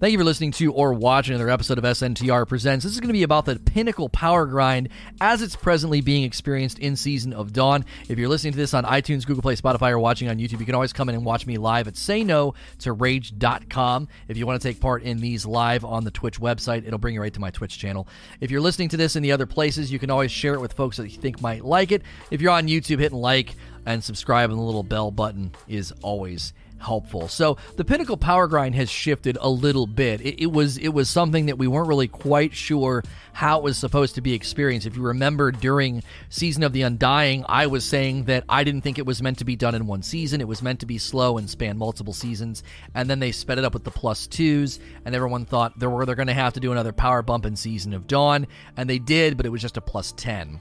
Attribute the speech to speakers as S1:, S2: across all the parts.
S1: Thank you for listening to or watching another episode of SNTR Presents. This is going to be about the pinnacle power grind as it's presently being experienced in Season of Dawn. If you're listening to this on iTunes, Google Play, Spotify, or watching on YouTube, you can always come in and watch me live at sayno to Rage.com. If you want to take part in these live on the Twitch website, it'll bring you right to my Twitch channel. If you're listening to this in the other places, you can always share it with folks that you think might like it. If you're on YouTube, hitting like and subscribe and the little bell button is always helpful. So the Pinnacle Power Grind has shifted a little bit. It, it, was it was something that we weren't really quite sure how it was supposed to be experienced. If you remember during Season of the Undying, I was saying that I didn't think it was meant to be done in one season. It was meant to be slow and span multiple seasons. And then they sped it up with the plus twos, and everyone thought they were they're going to have to do another power bump in Season of Dawn, and they did, but it was just a plus ten.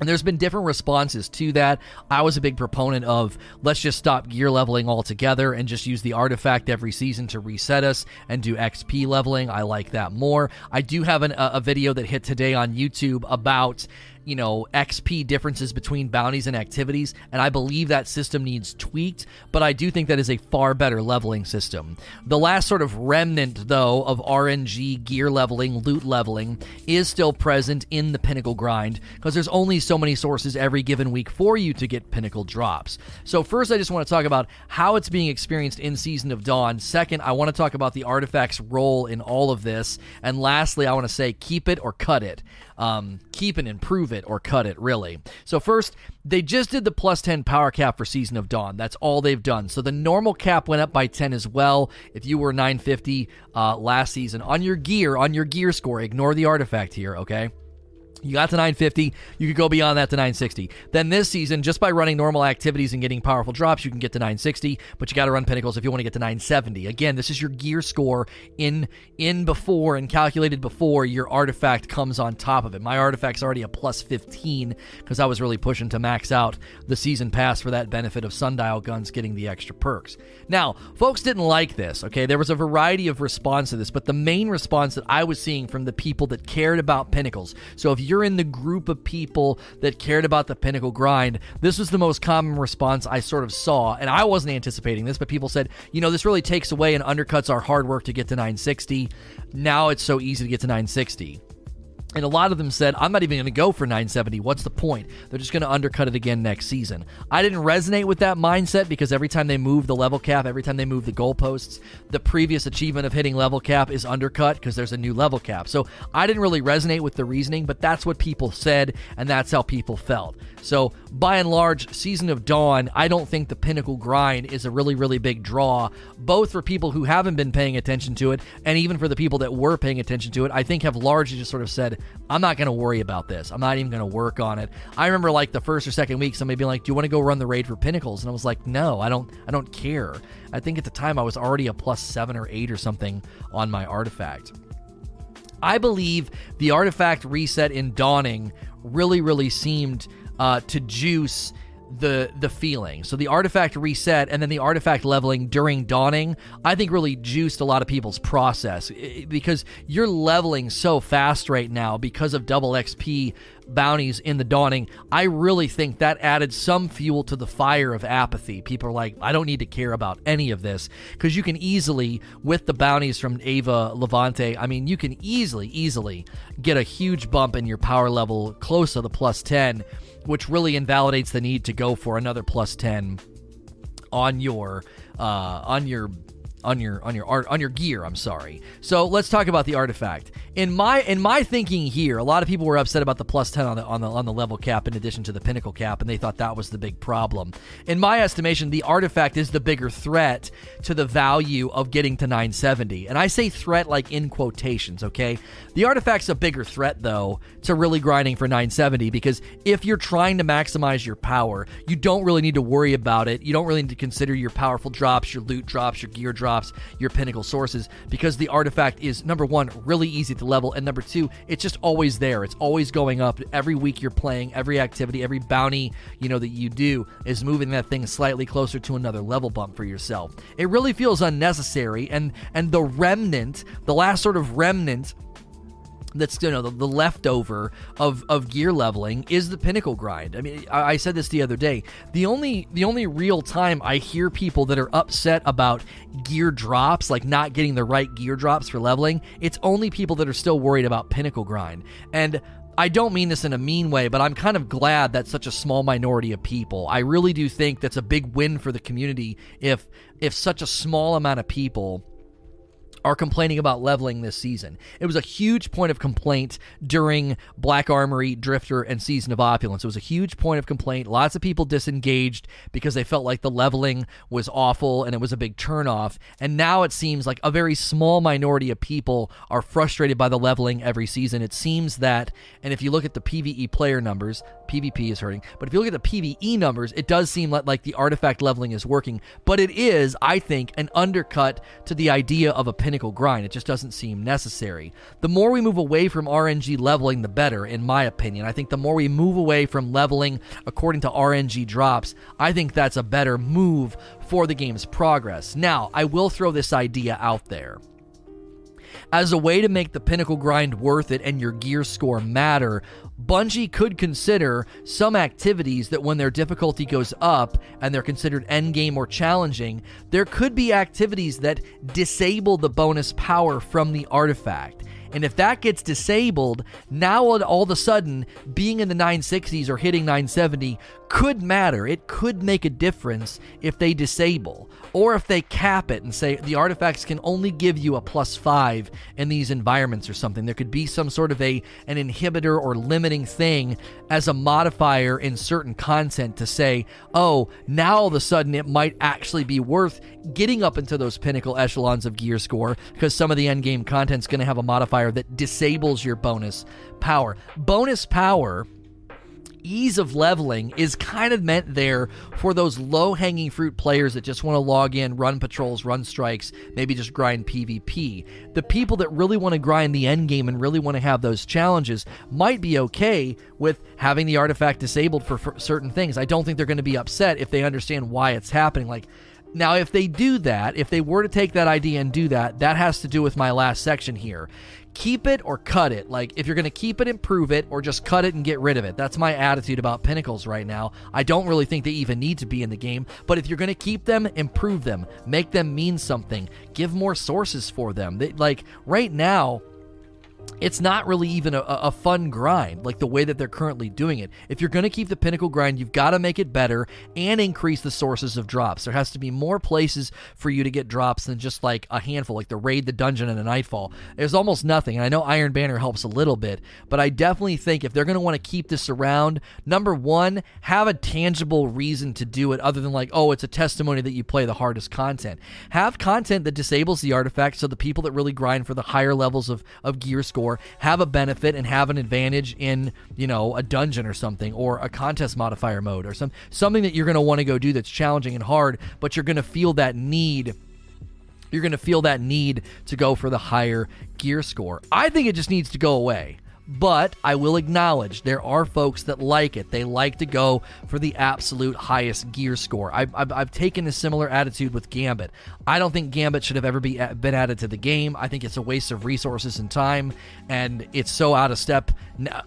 S1: And there's been different responses to that. I was a big proponent of let's just stop gear leveling altogether and just use the artifact every season to reset us and do XP leveling. I like that more. I do have an, a, a video that hit today on YouTube about you know, XP differences between bounties and activities, and I believe that system needs tweaked, but I do think that is a far better leveling system. The last sort of remnant, though, of RNG gear leveling, loot leveling, is still present in the Pinnacle grind, because there's only so many sources every given week for you to get Pinnacle drops. So, first, I just want to talk about how it's being experienced in Season of Dawn. Second, I want to talk about the artifact's role in all of this. And lastly, I want to say keep it or cut it um, keep and improve it or cut it, really. So, first, they just did the plus 10 power cap for Season of Dawn. That's all they've done. So, the normal cap went up by 10 as well. If you were 950 uh, last season, on your gear, on your gear score, ignore the artifact here, okay? You got to 950. You could go beyond that to 960. Then this season, just by running normal activities and getting powerful drops, you can get to 960. But you got to run pinnacles if you want to get to 970. Again, this is your gear score in in before and calculated before your artifact comes on top of it. My artifact's already a plus 15 because I was really pushing to max out the season pass for that benefit of sundial guns getting the extra perks. Now, folks didn't like this. Okay, there was a variety of response to this, but the main response that I was seeing from the people that cared about pinnacles. So if you're you're in the group of people that cared about the pinnacle grind, this was the most common response I sort of saw. And I wasn't anticipating this, but people said, you know, this really takes away and undercuts our hard work to get to 960. Now it's so easy to get to 960. And a lot of them said, I'm not even going to go for 970. What's the point? They're just going to undercut it again next season. I didn't resonate with that mindset because every time they move the level cap, every time they move the goalposts, the previous achievement of hitting level cap is undercut because there's a new level cap. So I didn't really resonate with the reasoning, but that's what people said, and that's how people felt. So by and large, Season of Dawn, I don't think the pinnacle grind is a really, really big draw, both for people who haven't been paying attention to it and even for the people that were paying attention to it. I think have largely just sort of said, I'm not going to worry about this. I'm not even going to work on it. I remember like the first or second week, somebody being like, "Do you want to go run the raid for pinnacles?" And I was like, "No, I don't. I don't care." I think at the time I was already a plus seven or eight or something on my artifact. I believe the artifact reset in Dawning really, really seemed uh, to juice the the feeling. So the artifact reset and then the artifact leveling during dawning, I think really juiced a lot of people's process because you're leveling so fast right now because of double XP bounties in the dawning. I really think that added some fuel to the fire of apathy. People are like, I don't need to care about any of this because you can easily with the bounties from Eva Levante, I mean, you can easily easily get a huge bump in your power level close to the plus 10 which really invalidates the need to go for another plus 10 on your uh, on your on your on your art on your gear. I'm sorry. So let's talk about the artifact. In my in my thinking here, a lot of people were upset about the plus ten on the on the on the level cap in addition to the pinnacle cap, and they thought that was the big problem. In my estimation, the artifact is the bigger threat to the value of getting to 970. And I say threat like in quotations. Okay, the artifact's a bigger threat though to really grinding for 970 because if you're trying to maximize your power, you don't really need to worry about it. You don't really need to consider your powerful drops, your loot drops, your gear drops your pinnacle sources because the artifact is number one, really easy to level, and number two, it's just always there. It's always going up. Every week you're playing, every activity, every bounty, you know, that you do is moving that thing slightly closer to another level bump for yourself. It really feels unnecessary, and and the remnant, the last sort of remnant that's you know the, the, leftover of of gear leveling is the pinnacle grind. I mean, I, I, said this the other day. The only the only real time I hear people that are upset about gear drops, like not getting the right gear drops for leveling, it's only people that are still worried about pinnacle grind. And I don't mean this in a mean way, but I'm kind of glad that such a small minority of people. I really do think that's a big win for the community if if such a small amount of people are complaining about leveling this season. It was a huge point of complaint during Black Armory, Drifter, and Season of Opulence. It was a huge point of complaint. Lots of people disengaged because they felt like the leveling was awful and it was a big turnoff. And now it seems like a very small minority of people are frustrated by the leveling every season. It seems that, and if you look at the PvE player numbers, PvP is hurting. But if you look at the PvE numbers, it does seem like, like the artifact leveling is working. But it is, I think, an undercut to the idea of a grind. It just doesn't seem necessary. The more we move away from RNG leveling, the better, in my opinion. I think the more we move away from leveling according to RNG drops, I think that's a better move for the game's progress. Now, I will throw this idea out there as a way to make the pinnacle grind worth it and your gear score matter, Bungie could consider some activities that when their difficulty goes up and they're considered endgame or challenging, there could be activities that disable the bonus power from the artifact. And if that gets disabled, now all of a sudden, being in the 960s or hitting 970 could matter. It could make a difference if they disable or if they cap it and say the artifacts can only give you a plus five in these environments or something. There could be some sort of a an inhibitor or limiting thing as a modifier in certain content to say, oh, now all of a sudden it might actually be worth getting up into those pinnacle echelons of gear score because some of the end game content's going to have a modifier that disables your bonus power. Bonus power ease of leveling is kind of meant there for those low hanging fruit players that just want to log in, run patrols, run strikes, maybe just grind PvP. The people that really want to grind the end game and really want to have those challenges might be okay with having the artifact disabled for, for certain things. I don't think they're going to be upset if they understand why it's happening. Like, now, if they do that, if they were to take that idea and do that, that has to do with my last section here keep it or cut it. Like, if you're going to keep it, improve it, or just cut it and get rid of it. That's my attitude about Pinnacles right now. I don't really think they even need to be in the game, but if you're going to keep them, improve them, make them mean something, give more sources for them. They, like, right now, it's not really even a, a, fun grind like the way that they're currently doing it. If you're going to keep the pinnacle grind, you've got to make it better and increase the sources of drops. There has to be more places for you to get drops than just like a handful, like the raid, the dungeon, and the nightfall. There's almost nothing. And I know Iron Banner helps a little bit, but I definitely think if they're going to want to keep this around, number one, have a tangible reason to do it other than like, oh, it's a testimony that you play the hardest content. Have content that disables the artifact so the people that really grind for the higher levels of, of gear score have a benefit and have an advantage in you know a dungeon or something or a contest modifier mode or some something that you're going to want to go do that's challenging and hard but you're going to feel that need you're going to feel that need to go for the higher gear score. I think it just needs to go away but I will acknowledge there are folks that like it. They like to go for the absolute highest gear score. I've, I've, I've, taken a similar attitude with Gambit. I don't think Gambit should have ever be, uh, been added to the game. I think it's a waste of resources and time, and it's so out of step now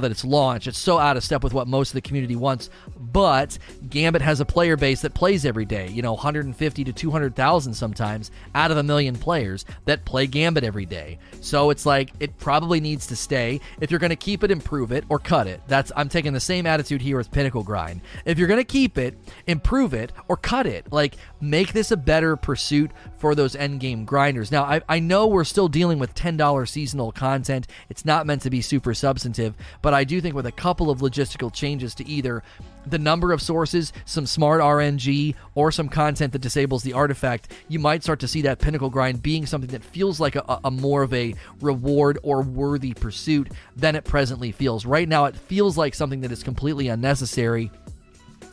S1: that it's launched. It's so out of step with what most of the community wants. But Gambit has a player base that plays every day, you know, 150 to 200,000 sometimes out of a million players that play Gambit every day. So it's like it probably needs to stay. If you're going to keep it, improve it or cut it. That's I'm taking the same attitude here with Pinnacle Grind. If you're going to keep it, improve it or cut it. Like make this a better pursuit for those end game grinders. Now, I, I know we're still dealing with $10 seasonal content. It's not meant to be super substantive, but I do think with a couple of logistical changes to either the number of sources, some smart RNG, or some content that disables the artifact, you might start to see that pinnacle grind being something that feels like a, a, more of a reward or worthy pursuit than it presently feels. Right now, it feels like something that is completely unnecessary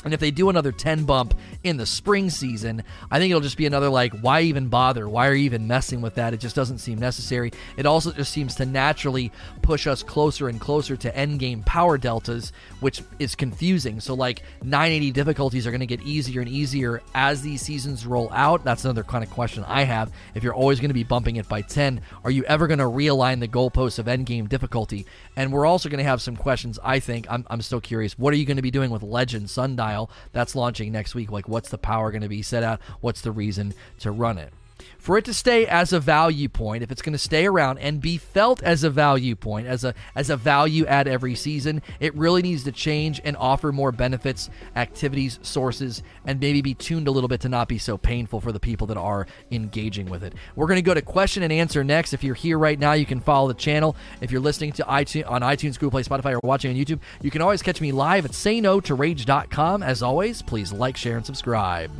S1: And if they do another 10 bump in the spring season, I think it'll just be another like, why even bother? Why are you even messing with that? It just doesn't seem necessary. It also just seems to naturally push us closer and closer to endgame power deltas, which is confusing. So, like, 980 difficulties are going to get easier and easier as these seasons roll out. That's another kind of question I have. If you're always going to be bumping it by 10, are you ever going to realign the goalposts of endgame difficulty? And we're also going to have some questions, I think. I'm, I'm still curious. What are you going to be doing with Legend Sundial? That's launching next week. Like, what's the power going to be set at? What's the reason to run it? For it to stay as a value point, if it's going to stay around and be felt as a value point, as a as a value add every season, it really needs to change and offer more benefits, activities, sources, and maybe be tuned a little bit to not be so painful for the people that are engaging with it. We're going to go to question and answer next. If you're here right now, you can follow the channel. If you're listening to iTunes on iTunes, Google Play, Spotify, or watching on YouTube, you can always catch me live at sayno2rage.com. As always, please like, share, and subscribe.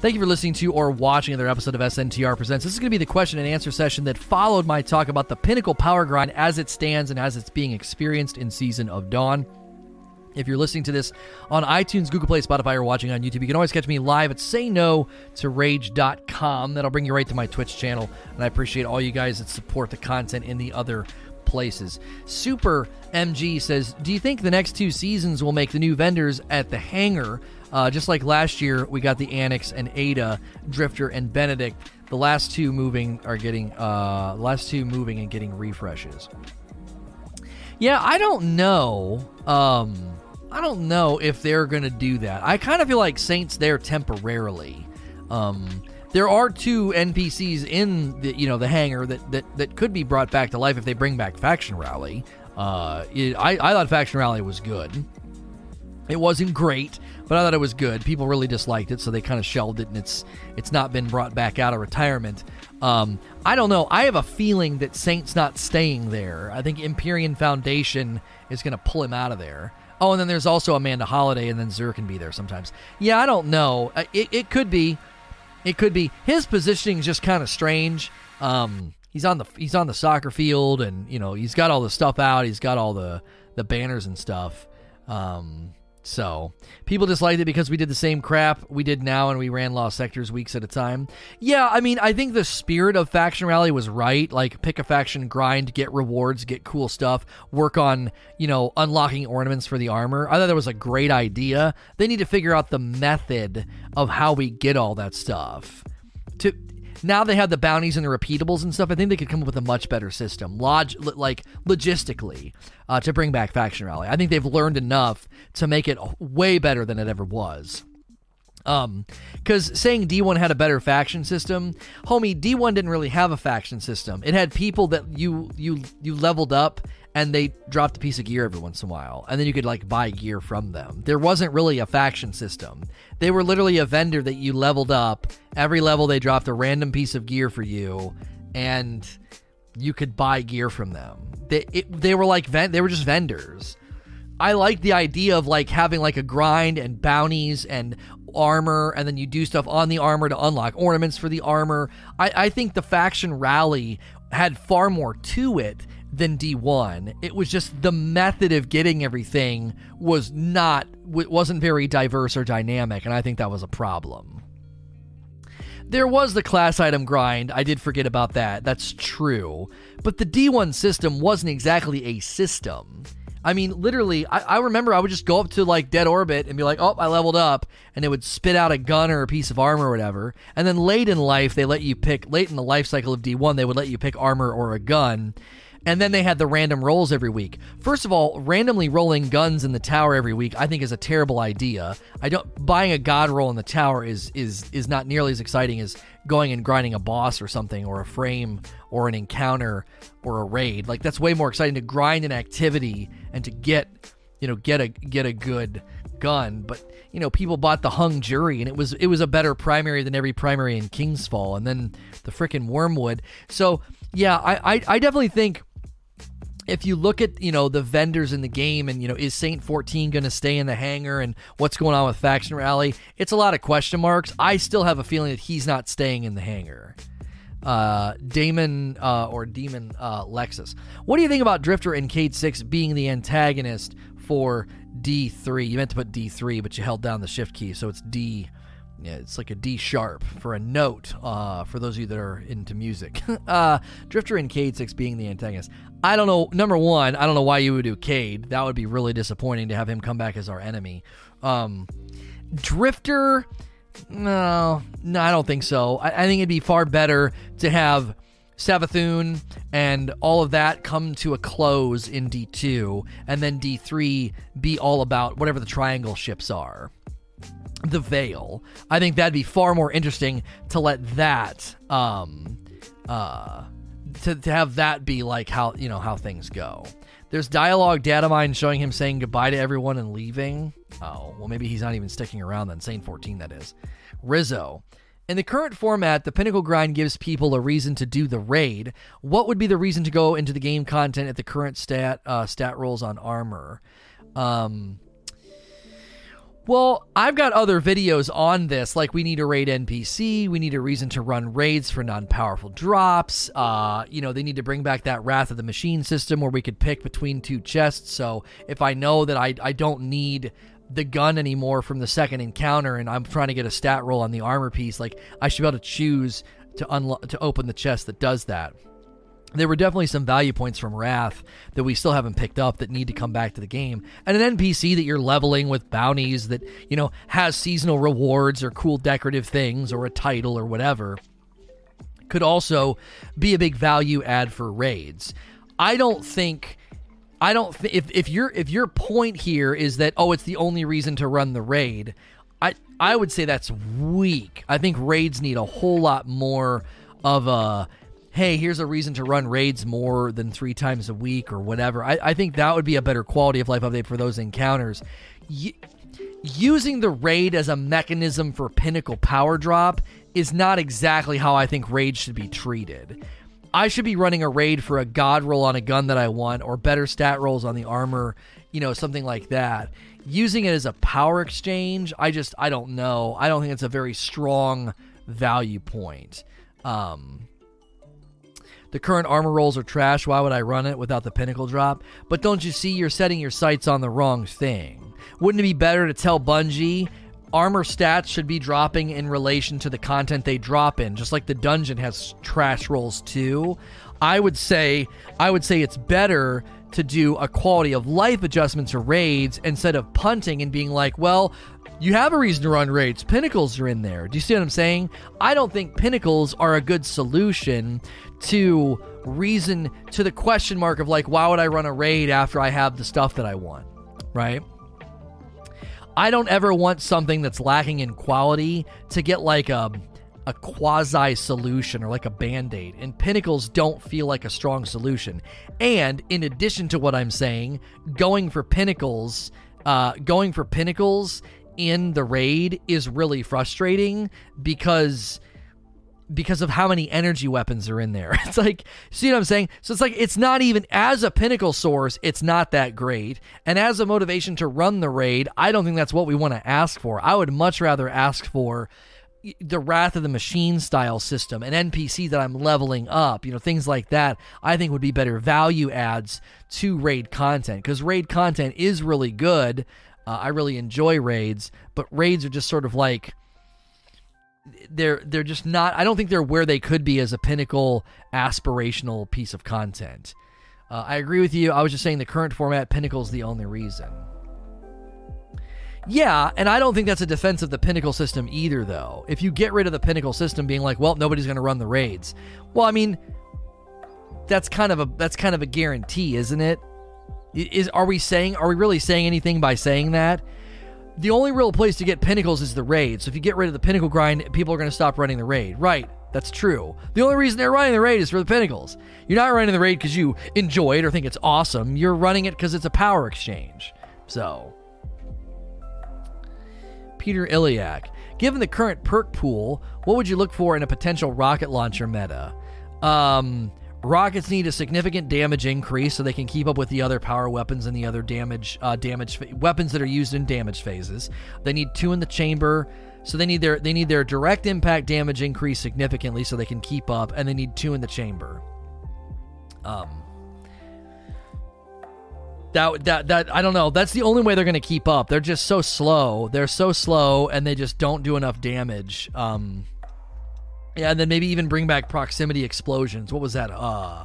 S1: Thank you for listening to or watching another episode of SNTR Presents. This is going to be the question and answer session that followed my talk about the Pinnacle Power Grind as it stands and as it's being experienced in Season of Dawn. If you're listening to this on iTunes, Google Play, Spotify, or watching on YouTube, you can always catch me live at sayno2rage.com. That'll bring you right to my Twitch channel. And I appreciate all you guys that support the content in the other places. Super MG says, Do you think the next two seasons will make the new vendors at the hangar uh, just like last year, we got the Annex and Ada, Drifter and Benedict. The last two moving are getting uh, last two moving and getting refreshes. Yeah, I don't know. Um, I don't know if they're gonna do that. I kind of feel like Saints there temporarily. Um, there are two NPCs in the you know the hangar that, that that could be brought back to life if they bring back Faction Rally. Uh, it, I I thought Faction Rally was good. It wasn't great, but I thought it was good. People really disliked it, so they kind of shelved it, and it's it's not been brought back out of retirement. Um, I don't know. I have a feeling that Saint's not staying there. I think Empyrean Foundation is going to pull him out of there. Oh, and then there's also Amanda Holliday, and then Xur can be there sometimes. Yeah, I don't know. Uh, it, it could be. It could be. His positioning is just kind of strange. Um, he's on the he's on the soccer field, and you know he's got all the stuff out. He's got all the the banners and stuff. Um, so, people disliked it because we did the same crap we did now and we ran lost sectors weeks at a time. Yeah, I mean, I think the spirit of Faction Rally was right. Like, pick a faction, grind, get rewards, get cool stuff, work on, you know, unlocking ornaments for the armor. I thought that was a great idea. They need to figure out the method of how we get all that stuff. To now they have the bounties and the repeatables and stuff. I think they could come up with a much better system, log like logistically, uh, to bring back Faction Rally. I think they've learned enough to make it way better than it ever was. Um, because saying D1 had a better faction system, homie, D1 didn't really have a faction system. It had people that you you you leveled up and they dropped a piece of gear every once in a while, and then you could like buy gear from them. There wasn't really a faction system. They were literally a vendor that you leveled up. Every level they dropped a random piece of gear for you, and you could buy gear from them. They it, they were like they were just vendors. I like the idea of like having like a grind and bounties and armor, and then you do stuff on the armor to unlock ornaments for the armor. I, I think the faction rally had far more to it than D1. It was just the method of getting everything was not wasn't very diverse or dynamic, and I think that was a problem. There was the class item grind. I did forget about that. That's true. But the D1 system wasn't exactly a system. I mean, literally, I, I, remember I would just go up to like dead orbit and be like, "Oh, I leveled up," and it would spit out a gun or a piece of armor or whatever. And then late in life, they let you pick. Late in the life cycle of D1, they would let you pick armor or a gun. And then they had the random rolls every week. First of all, randomly rolling guns in the tower every week, I think is a terrible idea. I don't buying a god roll in the tower is is is not nearly as exciting as going and grinding a boss or something or a frame or an encounter or a raid. Like that's way more exciting to grind an activity and to get, you know, get a get a good gun. But you know, people bought the hung jury, and it was it was a better primary than every primary in King's Fall, and then the frickin' Wormwood. So yeah, I, I I definitely think if you look at you know the vendors in the game and you know is Saint 14 going to stay in the hangar and what's going on with Faction Rally, it's a lot of question marks. I still have a feeling that he's not staying in the hangar. Uh, Damon uh, or Demon uh, Lexus. What do you think about Drifter and Cayde Six being the antagonist for D3. You meant to put D3, but you held down the shift key, so it's D. Yeah, it's like a D sharp for a note. Uh, for those of you that are into music, uh, Drifter and Cayde Six being the antagonist. I don't know. Number one, I don't know why you would do Cayde. That would be really disappointing to have him come back as our enemy. Um, Drifter, no, no, I don't think so. I, I think it'd be far better to have Savathun and all of that come to a close in D2, and then D3 be all about whatever the triangle ships are. The Veil. I think that'd be far more interesting to let that, um, uh, to, to have that be like how, you know, how things go. There's dialogue data mine showing him saying goodbye to everyone and leaving. Oh, well, maybe he's not even sticking around then. Saint 14, that is. Rizzo. In the current format, the Pinnacle Grind gives people a reason to do the raid. What would be the reason to go into the game content at the current stat uh, stat rolls on armor? Um, well, I've got other videos on this, like we need to raid NPC, we need a reason to run raids for non-powerful drops. Uh, you know, they need to bring back that Wrath of the Machine system where we could pick between two chests. So if I know that I I don't need the gun anymore from the second encounter and I'm trying to get a stat roll on the armor piece, like I should be able to choose to unlock to open the chest that does that. There were definitely some value points from Wrath that we still haven't picked up that need to come back to the game. And an NPC that you're leveling with bounties that, you know, has seasonal rewards or cool decorative things or a title or whatever could also be a big value add for raids. I don't think I don't th- if if your if your point here is that oh it's the only reason to run the raid, I I would say that's weak. I think raids need a whole lot more of a hey here's a reason to run raids more than three times a week or whatever. I, I think that would be a better quality of life update for those encounters. Y- using the raid as a mechanism for pinnacle power drop is not exactly how I think raid should be treated. I should be running a raid for a god roll on a gun that I want, or better stat rolls on the armor, you know, something like that. Using it as a power exchange, I just, I don't know. I don't think it's a very strong value point. Um, the current armor rolls are trash. Why would I run it without the pinnacle drop? But don't you see you're setting your sights on the wrong thing? Wouldn't it be better to tell Bungie armor stats should be dropping in relation to the content they drop in, just like the dungeon has trash rolls too. I would say I would say it's better to do a quality of life adjustment to raids instead of punting and being like, well, you have a reason to run raids. Pinnacles are in there. Do you see what I'm saying? I don't think pinnacles are a good solution to reason to the question mark of like, why would I run a raid after I have the stuff that I want? Right? I don't ever want something that's lacking in quality to get like a a quasi solution or like a band aid, and pinnacles don't feel like a strong solution. And in addition to what I'm saying, going for pinnacles, uh, going for pinnacles in the raid is really frustrating because because of how many energy weapons are in there. It's like, see what I'm saying? So it's like, it's not even as a pinnacle source, it's not that great. And as a motivation to run the raid, I don't think that's what we want to ask for. I would much rather ask for the Wrath of the Machine style system, an NPC that I'm leveling up, you know, things like that, I think would be better value adds to raid content because raid content is really good. Uh, I really enjoy raids, but raids are just sort of like they're they're just not I don't think they're where they could be as a pinnacle aspirational piece of content. Uh, I agree with you. I was just saying the current format pinnacle is the only reason. Yeah, and I don't think that's a defense of the pinnacle system either though. If you get rid of the pinnacle system being like, well, nobody's going to run the raids. Well, I mean that's kind of a that's kind of a guarantee, isn't it? Is are we saying are we really saying anything by saying that? the only real place to get pinnacles is the raid. So if you get rid of the pinnacle grind, people are going to stop running the raid. Right. That's true. The only reason they're running the raid is for the pinnacles. You're not running the raid because you enjoy it or think it's awesome. You're running it because it's a power exchange. So, Peter Iliak, given the current perk pool, what would you look for in a potential rocket launcher meta? Um, Rockets need a significant damage increase so they can keep up with the other power weapons and the other damage uh, damage fa- weapons that are used in damage phases. They need two in the chamber, so they need their they need their direct impact damage increase significantly so they can keep up, and they need two in the chamber. Um, that that that I don't know. That's the only way they're going to keep up. They're just so slow. They're so slow, and they just don't do enough damage. Um, yeah, and then maybe even bring back proximity explosions. What was that? Uh,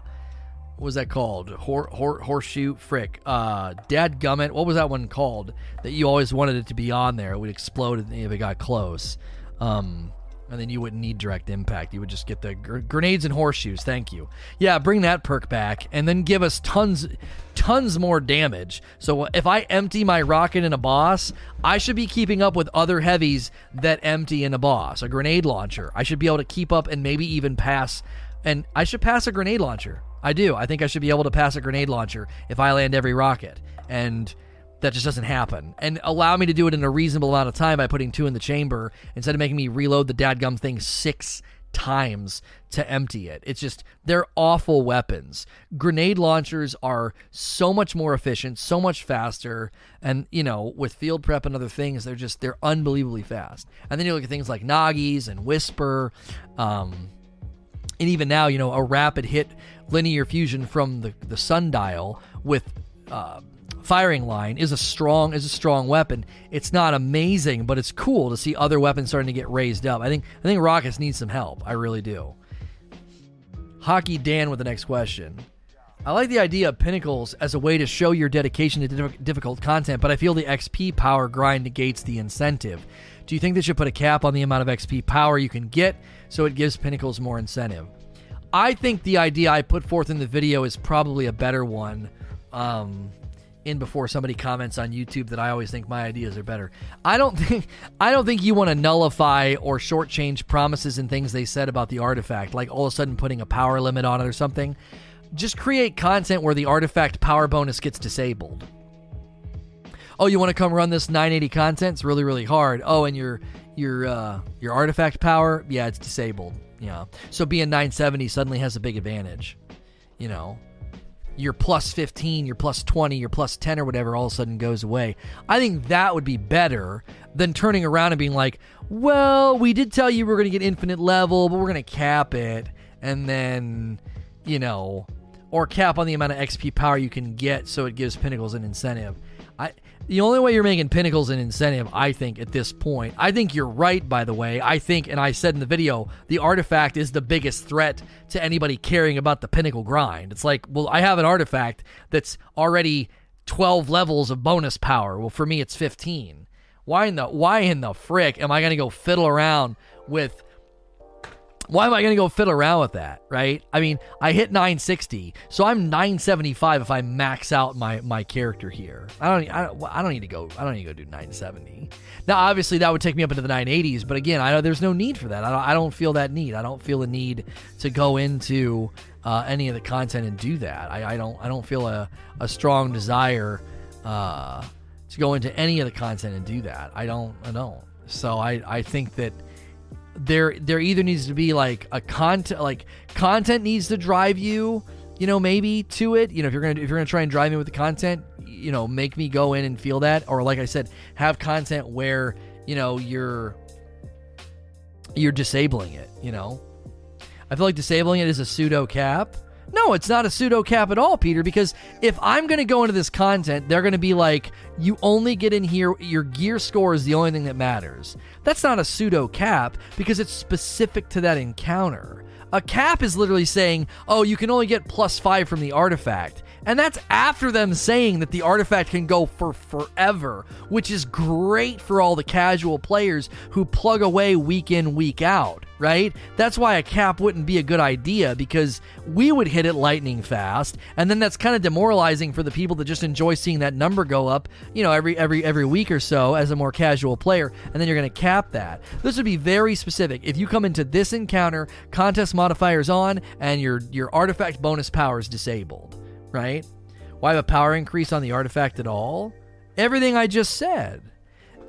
S1: what was that called? Hor- hor- horseshoe frick. Uh, Dad Gummit. What was that one called? That you always wanted it to be on there. It would explode if it got close. Um, and then you wouldn't need direct impact. You would just get the gr- grenades and horseshoes. Thank you. Yeah, bring that perk back, and then give us tons, tons more damage. So if I empty my rocket in a boss, I should be keeping up with other heavies that empty in a boss. A grenade launcher. I should be able to keep up and maybe even pass. And I should pass a grenade launcher. I do. I think I should be able to pass a grenade launcher if I land every rocket. And that just doesn't happen. And allow me to do it in a reasonable amount of time by putting two in the chamber instead of making me reload the dadgum thing six times to empty it. It's just they're awful weapons. Grenade launchers are so much more efficient, so much faster, and you know, with field prep and other things, they're just they're unbelievably fast. And then you look at things like Nagis and Whisper, um, and even now, you know, a rapid hit linear fusion from the the sundial with uh, firing line is a strong is a strong weapon. It's not amazing, but it's cool to see other weapons starting to get raised up. I think I think rockets need some help. I really do. Hockey Dan with the next question. I like the idea of pinnacles as a way to show your dedication to difficult content, but I feel the XP power grind negates the incentive. Do you think they should put a cap on the amount of XP power you can get so it gives pinnacles more incentive? I think the idea I put forth in the video is probably a better one. Um, in before somebody comments on YouTube that I always think my ideas are better. I don't think I don't think you want to nullify or shortchange promises and things they said about the artifact, like all of a sudden putting a power limit on it or something. Just create content where the artifact power bonus gets disabled. Oh, you want to come run this 980 content? It's really really hard. Oh, and your your uh, your artifact power, yeah, it's disabled. Yeah, so being 970 suddenly has a big advantage. You know, your plus 15, your plus 20, your plus 10 or whatever all of a sudden goes away. I think that would be better than turning around and being like, well, we did tell you we're going to get infinite level, but we're going to cap it. And then, you know, or cap on the amount of XP power you can get so it gives Pinnacles an incentive. I the only way you're making pinnacles an incentive, I think, at this point, I think you're right, by the way. I think, and I said in the video, the artifact is the biggest threat to anybody caring about the pinnacle grind. It's like, well, I have an artifact that's already 12 levels of bonus power. Well, for me, it's 15. Why in the why in the frick am I going to go fiddle around with why am I going to go fiddle around with that, right? I mean, I hit 960, so I'm 975 if I max out my my character here. I don't I don't, I don't need to go I don't need to go do 970. Now, obviously, that would take me up into the 980s, but again, I know there's no need for that. I don't, I don't feel that need. I don't feel the need to go into uh, any of the content and do that. I, I don't I don't feel a, a strong desire uh, to go into any of the content and do that. I don't I don't. So I I think that there there either needs to be like a content like content needs to drive you you know maybe to it. You know if you're gonna if you're gonna try and drive me with the content you know make me go in and feel that. Or like i said have content where you know you're you're disabling it you know? I feel like disabling it is a pseudo cap no, it's not a pseudo cap at all, Peter, because if I'm going to go into this content, they're going to be like, you only get in here, your gear score is the only thing that matters. That's not a pseudo cap because it's specific to that encounter. A cap is literally saying, oh, you can only get plus five from the artifact. And that's after them saying that the artifact can go for forever, which is great for all the casual players who plug away week in, week out, right? That's why a cap wouldn't be a good idea because we would hit it lightning fast, and then that's kind of demoralizing for the people that just enjoy seeing that number go up, you know, every every every week or so as a more casual player, and then you're going to cap that. This would be very specific. If you come into this encounter, contest modifiers on and your your artifact bonus power is disabled right? Why have a power increase on the artifact at all? Everything I just said.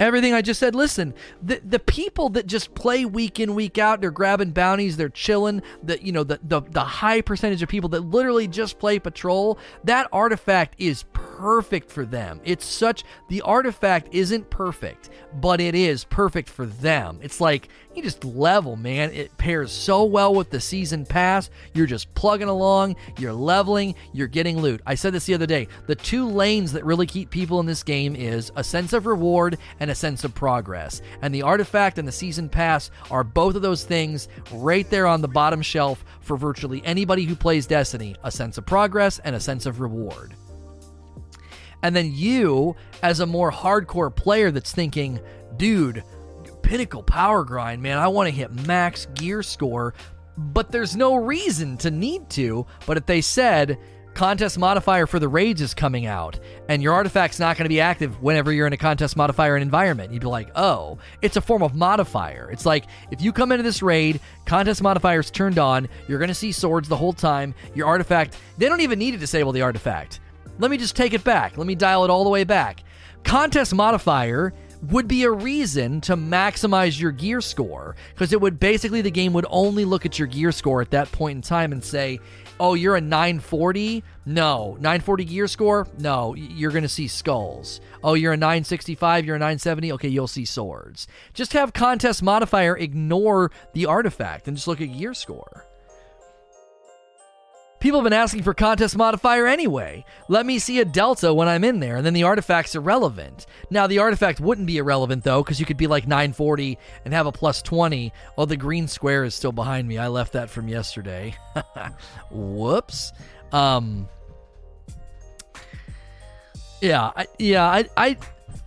S1: Everything I just said. Listen, the the people that just play week in week out, they're grabbing bounties, they're chilling. The you know the the the high percentage of people that literally just play patrol. That artifact is perfect for them. It's such the artifact isn't perfect, but it is perfect for them. It's like you just level, man. It pairs so well with the season pass. You're just plugging along, you're leveling, you're getting loot. I said this the other day. The two lanes that really keep people in this game is a sense of reward and a sense of progress. And the artifact and the season pass are both of those things right there on the bottom shelf for virtually anybody who plays Destiny, a sense of progress and a sense of reward. And then you, as a more hardcore player that's thinking, dude, pinnacle power grind, man. I want to hit max gear score, but there's no reason to need to. But if they said contest modifier for the raids is coming out and your artifact's not going to be active whenever you're in a contest modifier environment, you'd be like, oh, it's a form of modifier. It's like if you come into this raid, contest modifier's turned on, you're going to see swords the whole time. Your artifact, they don't even need to disable the artifact. Let me just take it back. Let me dial it all the way back. Contest modifier would be a reason to maximize your gear score because it would basically the game would only look at your gear score at that point in time and say oh you're a 940 no. 940 gear score? No. You're gonna see skulls. Oh you're a 965 you're a 970 okay you'll see swords. Just have contest modifier ignore the artifact and just look at gear score People have been asking for contest modifier anyway. Let me see a delta when I'm in there, and then the artifact's irrelevant. Now, the artifact wouldn't be irrelevant, though, because you could be like 940 and have a plus 20. Oh, the green square is still behind me. I left that from yesterday. Whoops. Um. Yeah, I, yeah, I, I,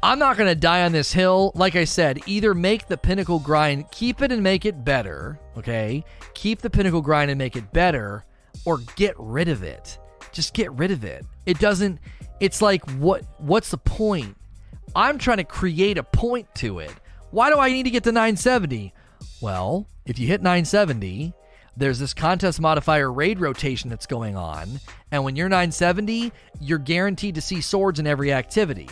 S1: I'm not gonna die on this hill. Like I said, either make the pinnacle grind, keep it and make it better. Okay, keep the pinnacle grind and make it better or get rid of it. Just get rid of it. It doesn't it's like what what's the point? I'm trying to create a point to it. Why do I need to get to 970? Well, if you hit 970, there's this contest modifier raid rotation that's going on, and when you're 970, you're guaranteed to see swords in every activity.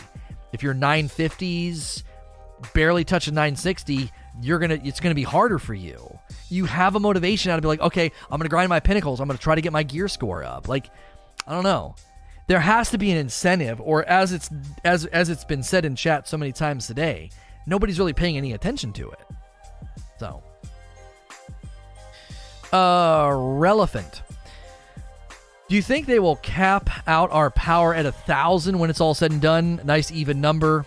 S1: If you're 950s, barely touching 960, you're gonna it's gonna be harder for you you have a motivation now to be like, okay, I'm gonna grind my pinnacles. I'm gonna try to get my gear score up. Like, I don't know. There has to be an incentive, or as it's as as it's been said in chat so many times today, nobody's really paying any attention to it. So, uh, relevant. Do you think they will cap out our power at a thousand when it's all said and done? Nice even number.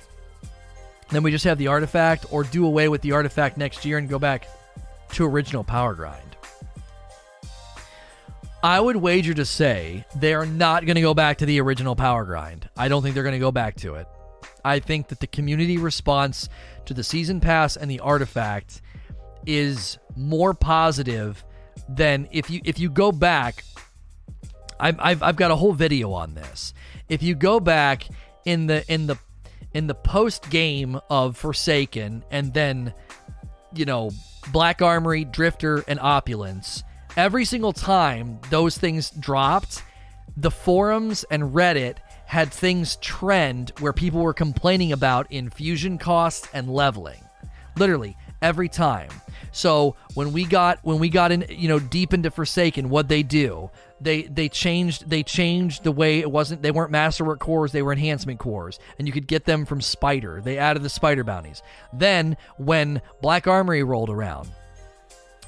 S1: Then we just have the artifact, or do away with the artifact next year and go back to original Power Grind. I would wager to say they are not going to go back to the original Power Grind. I don't think they're going to go back to it. I think that the community response to the season pass and the artifact is more positive than if you if you go back. I've, I've, I've got a whole video on this. If you go back in the in the in the post game of Forsaken and then you know Black Armory, Drifter, and Opulence, every single time those things dropped, the forums and Reddit had things trend where people were complaining about infusion costs and leveling. Literally every time. So when we got when we got in you know deep into Forsaken, what they do? They they changed they changed the way it wasn't they weren't masterwork cores, they were enhancement cores, and you could get them from Spider. They added the Spider bounties. Then when Black Armory rolled around,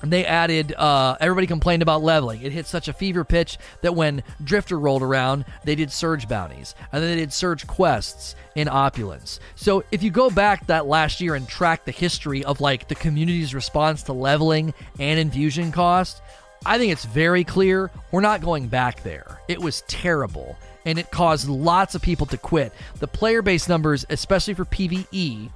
S1: they added uh, everybody complained about leveling. It hit such a fever pitch that when drifter rolled around they did surge bounties. And then they did surge quests in opulence. So if you go back that last year and track the history of like the community's response to leveling and infusion cost i think it's very clear we're not going back there. It was terrible. And it caused lots of people to quit. The player base numbers especially for pve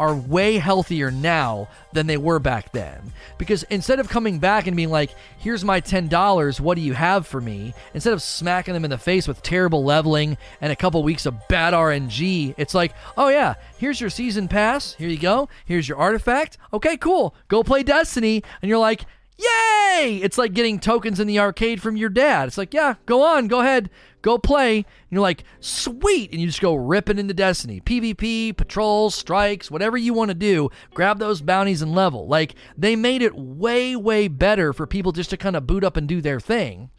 S1: are way healthier now than they were back then. Because instead of coming back and being like, here's my $10, what do you have for me? Instead of smacking them in the face with terrible leveling and a couple weeks of bad RNG, it's like, oh yeah, here's your season pass. Here you go. Here's your artifact. Okay, cool. Go play Destiny. And you're like, yay! It's like getting tokens in the arcade from your dad. It's like, yeah, go on, go ahead, go play. And you're like, sweet. And you just go ripping into Destiny. PvP, patrols, strikes, whatever you want to do, grab those bounties and level. Like, they made it way, way better for people just to kind of boot up and do their thing.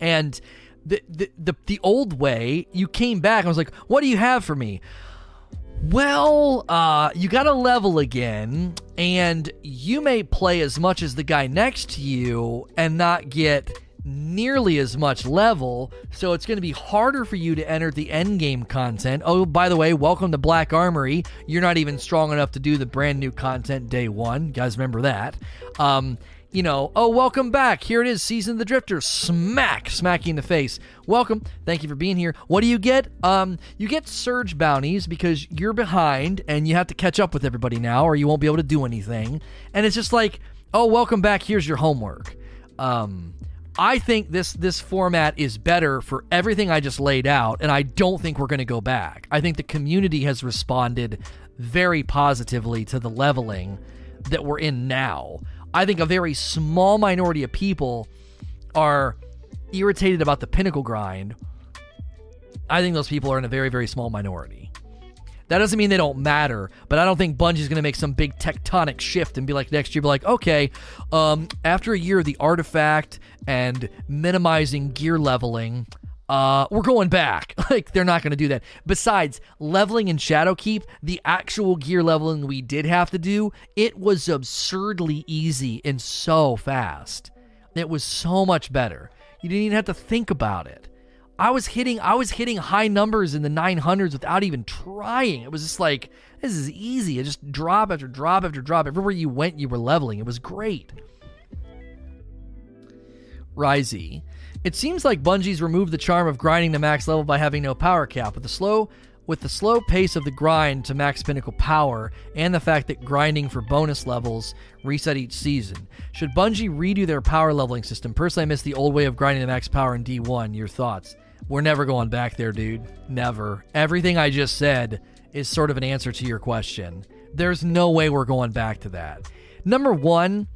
S1: And the, the, the, the old way, you came back and was like, what do you have for me? Well, uh, you got to level again, and you may play as much as the guy next to you and not get nearly as much level, so it's going to be harder for you to enter the end game content. Oh, by the way, welcome to Black Armory. You're not even strong enough to do the brand new content day one. You guys remember that? Um, you know, oh, welcome back. Here it is, Season of the Drifter. Smack, smacking the face. Welcome. Thank you for being here. What do you get? Um, you get surge bounties because you're behind and you have to catch up with everybody now, or you won't be able to do anything. And it's just like, oh, welcome back. Here's your homework. Um, I think this this format is better for everything I just laid out, and I don't think we're going to go back. I think the community has responded very positively to the leveling that we're in now. I think a very small minority of people are irritated about the pinnacle grind. I think those people are in a very, very small minority. That doesn't mean they don't matter, but I don't think Bungie's going to make some big tectonic shift and be like next year, be like, okay, um, after a year of the artifact and minimizing gear leveling, uh, we're going back. Like, they're not going to do that. Besides, leveling in Shadowkeep, the actual gear leveling we did have to do, it was absurdly easy and so fast. It was so much better. You didn't even have to think about it. I was hitting I was hitting high numbers in the 900s without even trying. It was just like this is easy. It just drop after drop after drop. Everywhere you went, you were leveling. It was great. Risey. It seems like Bungie's removed the charm of grinding to max level by having no power cap. With the slow with the slow pace of the grind to max pinnacle power and the fact that grinding for bonus levels reset each season. Should Bungie redo their power leveling system? Personally, I miss the old way of grinding to max power in D1. Your thoughts? We're never going back there, dude. Never. Everything I just said is sort of an answer to your question. There's no way we're going back to that. Number one,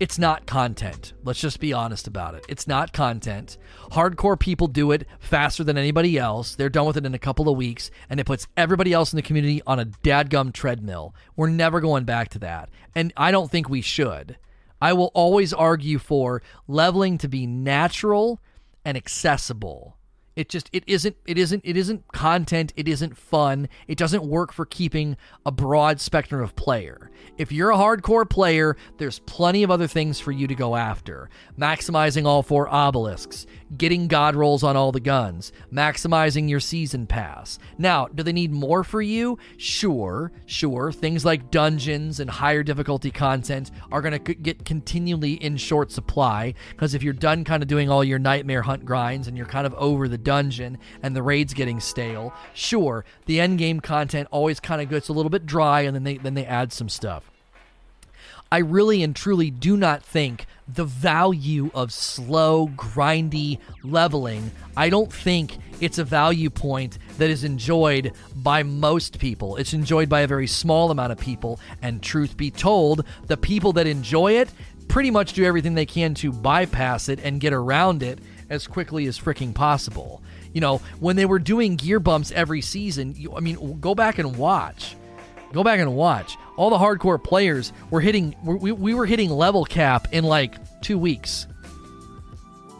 S1: it's not content. Let's just be honest about it. It's not content. Hardcore people do it faster than anybody else. They're done with it in a couple of weeks, and it puts everybody else in the community on a dadgum treadmill. We're never going back to that. And I don't think we should. I will always argue for leveling to be natural and accessible. It just it isn't it isn't it isn't content, it isn't fun. It doesn't work for keeping a broad spectrum of player. If you're a hardcore player, there's plenty of other things for you to go after. Maximizing all four obelisks, getting god rolls on all the guns, maximizing your season pass. Now, do they need more for you? Sure, sure. Things like dungeons and higher difficulty content are going to get continually in short supply because if you're done kind of doing all your nightmare hunt grinds and you're kind of over the dungeon and the raid's getting stale, sure, the end game content always kind of gets a little bit dry and then they then they add some stuff. I really and truly do not think the value of slow, grindy leveling, I don't think it's a value point that is enjoyed by most people. It's enjoyed by a very small amount of people. And truth be told, the people that enjoy it pretty much do everything they can to bypass it and get around it as quickly as freaking possible. You know, when they were doing gear bumps every season, you, I mean, go back and watch. Go back and watch. All the hardcore players were hitting, we, we were hitting level cap in like two weeks.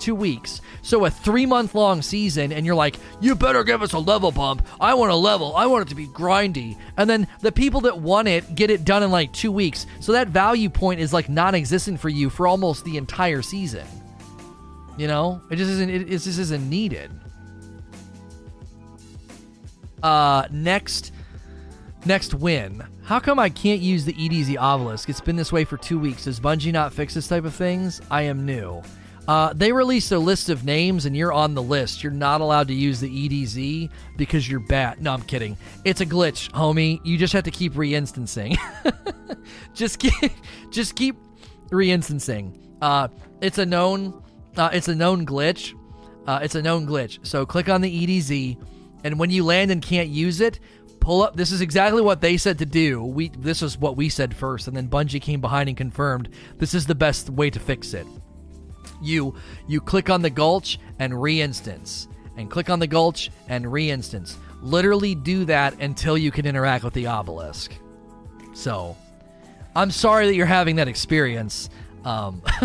S1: Two weeks. So a three month long season, and you're like, you better give us a level bump. I want a level. I want it to be grindy. And then the people that want it get it done in like two weeks. So that value point is like non existent for you for almost the entire season. You know, it just isn't. It, it just isn't needed. Uh, next, next win. How come I can't use the EDZ obelisk? It's been this way for two weeks. Does Bungie not fix this type of things? I am new. Uh, they released a list of names, and you're on the list. You're not allowed to use the EDZ because you're bad. No, I'm kidding. It's a glitch, homie. You just have to keep reinstancing. just keep, just keep reinstancing. Uh, it's a known uh, it's a known glitch. Uh, it's a known glitch. So click on the EDZ, and when you land and can't use it, pull up. This is exactly what they said to do. We this is what we said first, and then Bungie came behind and confirmed this is the best way to fix it. You you click on the gulch and reinstance, and click on the gulch and reinstance. Literally do that until you can interact with the obelisk. So, I'm sorry that you're having that experience. Um,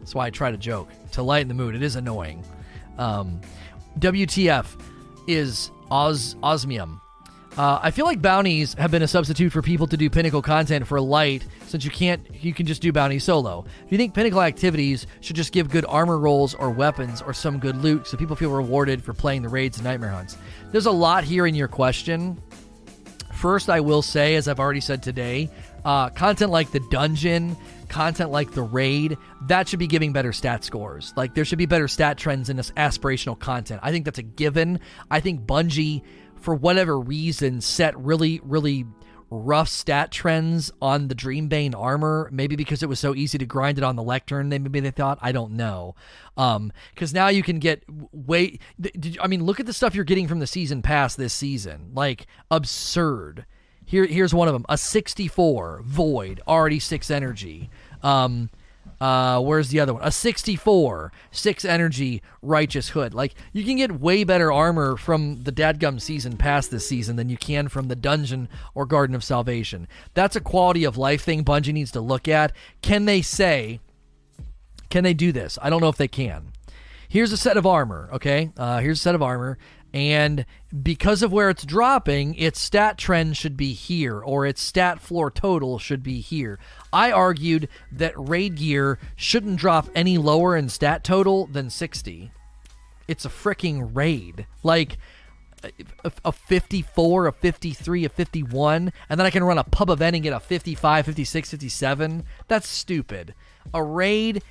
S1: that's why I try to joke to lighten the mood. It is annoying. Um, WTF is os- osmium. Uh, I feel like bounties have been a substitute for people to do pinnacle content for light, since you can't, you can just do bounty solo. If you think pinnacle activities should just give good armor rolls or weapons or some good loot, so people feel rewarded for playing the raids and nightmare hunts. There's a lot here in your question. First, I will say, as I've already said today, uh, content like the dungeon, content like the raid, that should be giving better stat scores. Like there should be better stat trends in this aspirational content. I think that's a given. I think Bungie for whatever reason, set really, really rough stat trends on the Dreambane armor. Maybe because it was so easy to grind it on the lectern. Maybe they thought. I don't know. Um, because now you can get way. Did, I mean, look at the stuff you're getting from the season pass this season. Like absurd. Here, here's one of them: a 64 void, already six energy. Um, uh, where's the other one? A 64, 6 energy, Righteous Hood. Like, you can get way better armor from the Dadgum season past this season than you can from the Dungeon or Garden of Salvation. That's a quality of life thing Bungie needs to look at. Can they say, can they do this? I don't know if they can. Here's a set of armor, okay? Uh, here's a set of armor, and because of where it's dropping, its stat trend should be here, or its stat floor total should be here. I argued that raid gear shouldn't drop any lower in stat total than 60. It's a freaking raid. Like, a, a 54, a 53, a 51, and then I can run a pub event and get a 55, 56, 57. That's stupid. A raid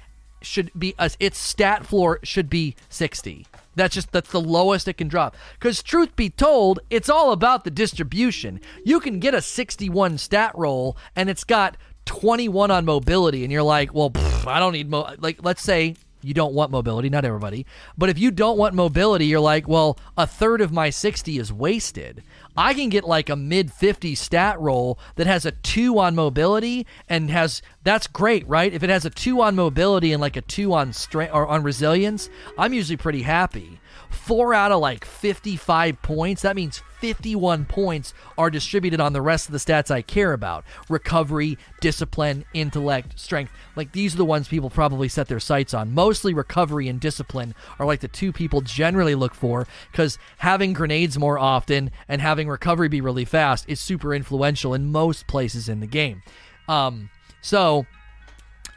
S1: should be, a, its stat floor should be 60. That's just that's the lowest it can drop. Because truth be told, it's all about the distribution. You can get a 61 stat roll and it's got 21 on mobility, and you're like, well, pff, I don't need mo. Like, let's say you don't want mobility, not everybody, but if you don't want mobility, you're like, well, a third of my 60 is wasted. I can get like a mid 50 stat roll that has a 2 on mobility and has that's great, right? If it has a 2 on mobility and like a 2 on strength or on resilience, I'm usually pretty happy. 4 out of like 55 points, that means 51 points are distributed on the rest of the stats I care about recovery, discipline, intellect, strength. Like these are the ones people probably set their sights on. Mostly recovery and discipline are like the two people generally look for because having grenades more often and having recovery be really fast is super influential in most places in the game. Um, so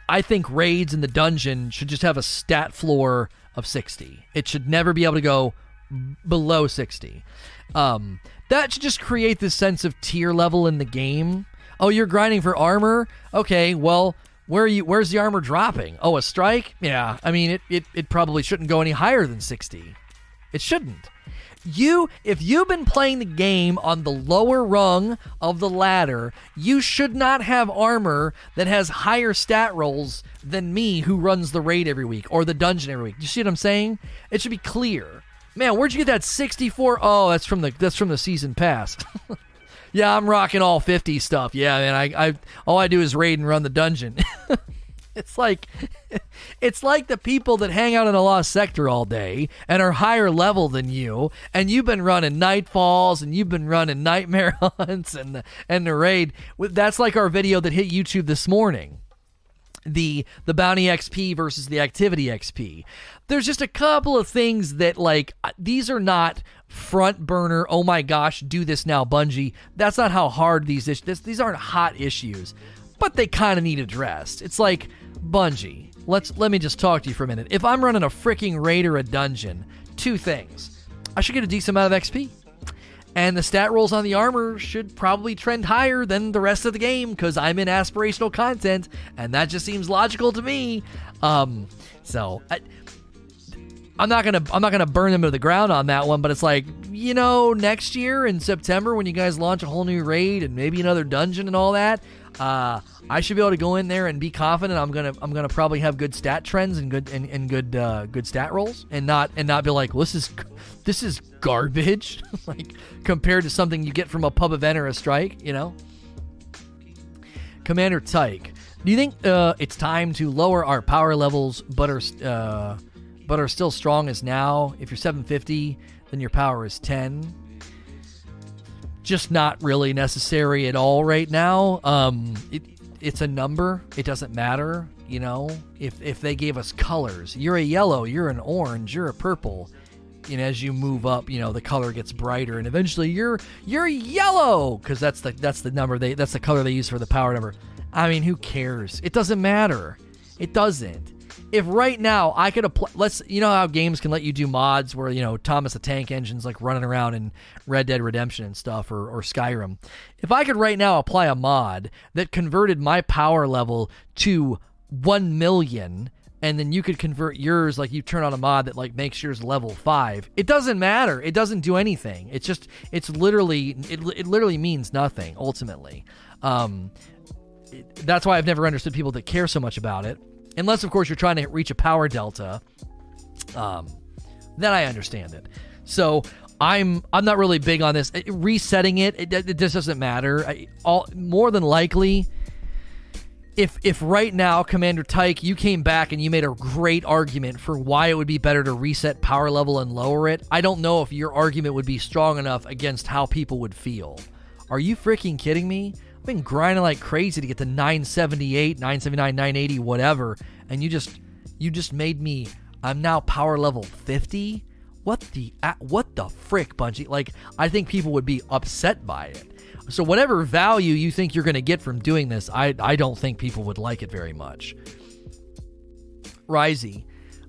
S1: I think raids in the dungeon should just have a stat floor of 60. It should never be able to go below 60. Um, that should just create this sense of tier level in the game. Oh, you're grinding for armor? Okay, well, where are you where's the armor dropping? Oh, a strike? Yeah. I mean it, it, it probably shouldn't go any higher than 60. It shouldn't. You if you've been playing the game on the lower rung of the ladder, you should not have armor that has higher stat rolls than me who runs the raid every week or the dungeon every week. You see what I'm saying? It should be clear. Man, where'd you get that 64? Oh, that's from the that's from the season pass. yeah, I'm rocking all 50 stuff. Yeah, man, I, I all I do is raid and run the dungeon. it's like it's like the people that hang out in a lost sector all day and are higher level than you, and you've been running nightfalls and you've been running nightmare hunts and the, and the raid. That's like our video that hit YouTube this morning the the bounty XP versus the activity XP. There's just a couple of things that like uh, these are not front burner. Oh my gosh, do this now, Bungie. That's not how hard these issues. These aren't hot issues, but they kind of need addressed. It's like Bungie. Let's let me just talk to you for a minute. If I'm running a freaking raid or a dungeon, two things. I should get a decent amount of XP and the stat rolls on the armor should probably trend higher than the rest of the game because I'm in aspirational content, and that just seems logical to me. Um, so I, I'm not gonna I'm not gonna burn them to the ground on that one, but it's like you know next year in September when you guys launch a whole new raid and maybe another dungeon and all that, uh, I should be able to go in there and be confident. I'm gonna I'm gonna probably have good stat trends and good and, and good uh, good stat rolls and not and not be like well, this is this is garbage. Like compared to something you get from a pub event or a strike you know? Commander tyke do you think uh, it's time to lower our power levels but are uh, but are still strong as now? If you're 750 then your power is 10 just not really necessary at all right now um, it, it's a number it doesn't matter you know if if they gave us colors you're a yellow you're an orange you're a purple and as you move up, you know the color gets brighter, and eventually you're you're yellow because that's the that's the number they that's the color they use for the power number. I mean, who cares? It doesn't matter. It doesn't. If right now I could apply, let's you know how games can let you do mods where you know Thomas the Tank Engine's like running around in Red Dead Redemption and stuff or or Skyrim. If I could right now apply a mod that converted my power level to one million and then you could convert yours like you turn on a mod that like makes yours level 5 it doesn't matter. It doesn't do anything. It's just it's literally it, it literally means nothing ultimately. Um it, that's why i've never understood people that care so much about it unless of course you're trying to reach a power delta um then i understand it so I'm I'm not really big on this resetting it. It, it just doesn't matter. I, all more than likely, if if right now commander tyke you came back and you made a great argument for why it would be better to reset power level and lower it i don't know if your argument would be strong enough against how people would feel are you freaking kidding me been grinding like crazy to get to 978 979 980 whatever and you just you just made me i'm now power level 50 what the what the frick bungie like i think people would be upset by it so whatever value you think you're going to get from doing this, I I don't think people would like it very much. Risey.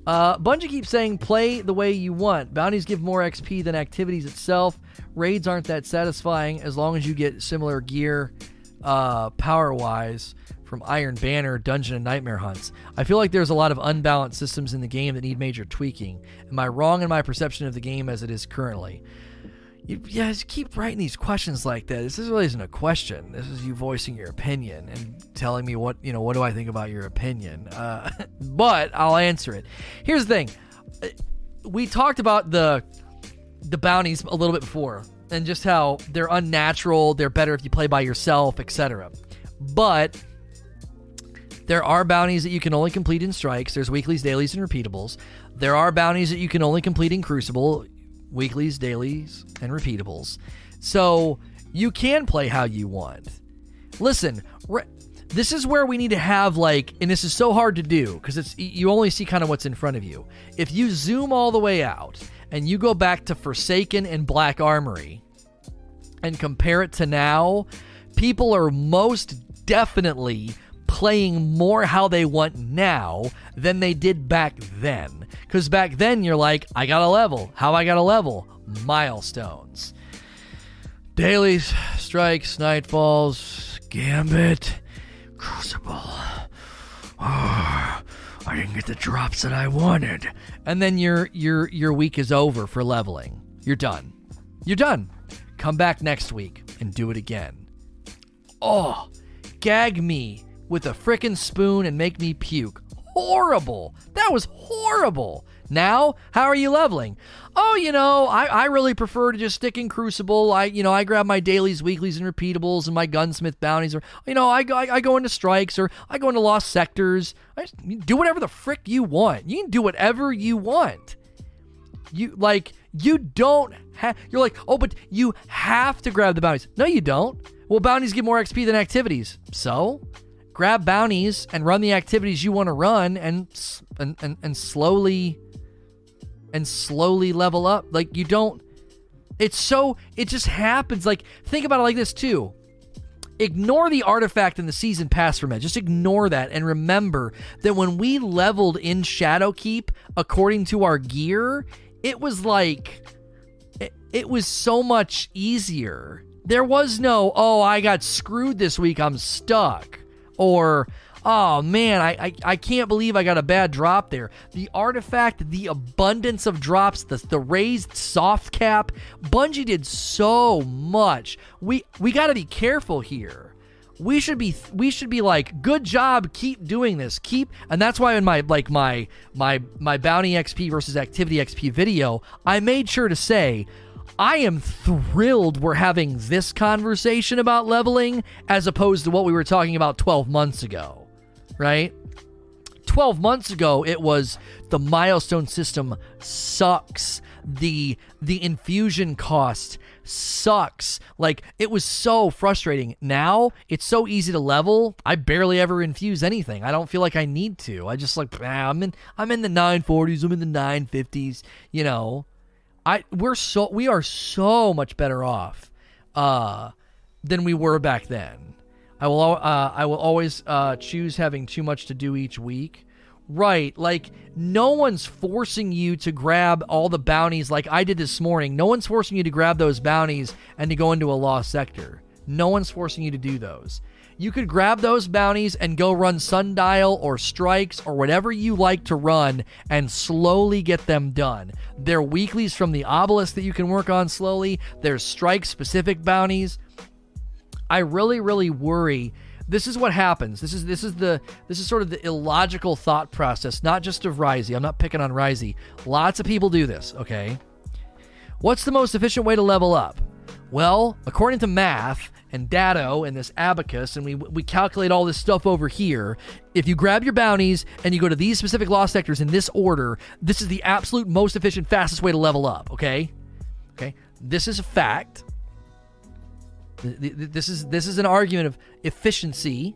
S1: Uh, Bungie keeps saying play the way you want. Bounties give more XP than activities itself. Raids aren't that satisfying as long as you get similar gear uh, power wise from Iron Banner, Dungeon, and Nightmare hunts. I feel like there's a lot of unbalanced systems in the game that need major tweaking. Am I wrong in my perception of the game as it is currently? you guys keep writing these questions like that. This really isn't a question. This is you voicing your opinion and telling me what you know. What do I think about your opinion? Uh, but I'll answer it. Here's the thing: uh, we talked about the the bounties a little bit before, and just how they're unnatural. They're better if you play by yourself, etc. But there are bounties that you can only complete in strikes. There's weeklies, dailies, and repeatables. There are bounties that you can only complete in Crucible weeklies, dailies, and repeatables. So you can play how you want. Listen, re- this is where we need to have like, and this is so hard to do because it's you only see kind of what's in front of you. If you zoom all the way out and you go back to Forsaken and Black Armory and compare it to now, people are most definitely playing more how they want now than they did back then. Because back then, you're like, I got a level. How I got a level? Milestones. Dailies, strikes, nightfalls, gambit, crucible. Oh, I didn't get the drops that I wanted. And then your your your week is over for leveling. You're done. You're done. Come back next week and do it again. Oh, gag me with a frickin' spoon and make me puke horrible. That was horrible. Now, how are you leveling? Oh, you know, I, I really prefer to just stick in Crucible. I, you know, I grab my dailies, weeklies, and repeatables, and my gunsmith bounties, or you know, I, I, I go into strikes, or I go into lost sectors. I just, do whatever the frick you want. You can do whatever you want. You like, you don't have. You're like, oh, but you have to grab the bounties. No, you don't. Well, bounties give more XP than activities. So, grab bounties and run the activities you want to run and, and and and slowly and slowly level up. Like you don't it's so it just happens. Like think about it like this too. Ignore the artifact in the season pass from it just ignore that and remember that when we leveled in shadowkeep according to our gear it was like it, it was so much easier. There was no oh i got screwed this week i'm stuck or oh man, I, I, I can't believe I got a bad drop there. The artifact, the abundance of drops, the, the raised soft cap, Bungie did so much. We we got to be careful here. We should be we should be like, good job, keep doing this, keep, and that's why in my like my my my bounty XP versus activity XP video, I made sure to say I am thrilled we're having this conversation about leveling as opposed to what we were talking about 12 months ago, right? 12 months ago it was the milestone system sucks. The the infusion cost sucks. Like it was so frustrating. Now it's so easy to level. I barely ever infuse anything. I don't feel like I need to. I just like ah, I'm in I'm in the 940s, I'm in the 950s, you know I we're so we are so much better off uh, than we were back then. I will uh, I will always uh, choose having too much to do each week. Right, like no one's forcing you to grab all the bounties like I did this morning. No one's forcing you to grab those bounties and to go into a lost sector. No one's forcing you to do those. You could grab those bounties and go run Sundial or Strikes or whatever you like to run and slowly get them done. There are weeklies from the Obelisk that you can work on slowly, there's Strike specific bounties. I really, really worry. This is what happens. This is this is the this is sort of the illogical thought process, not just of Risey. I'm not picking on Risey. Lots of people do this, okay? What's the most efficient way to level up? Well, according to math, and Datto and this abacus, and we we calculate all this stuff over here. If you grab your bounties and you go to these specific lost sectors in this order, this is the absolute most efficient, fastest way to level up. Okay, okay, this is a fact. This is this is an argument of efficiency,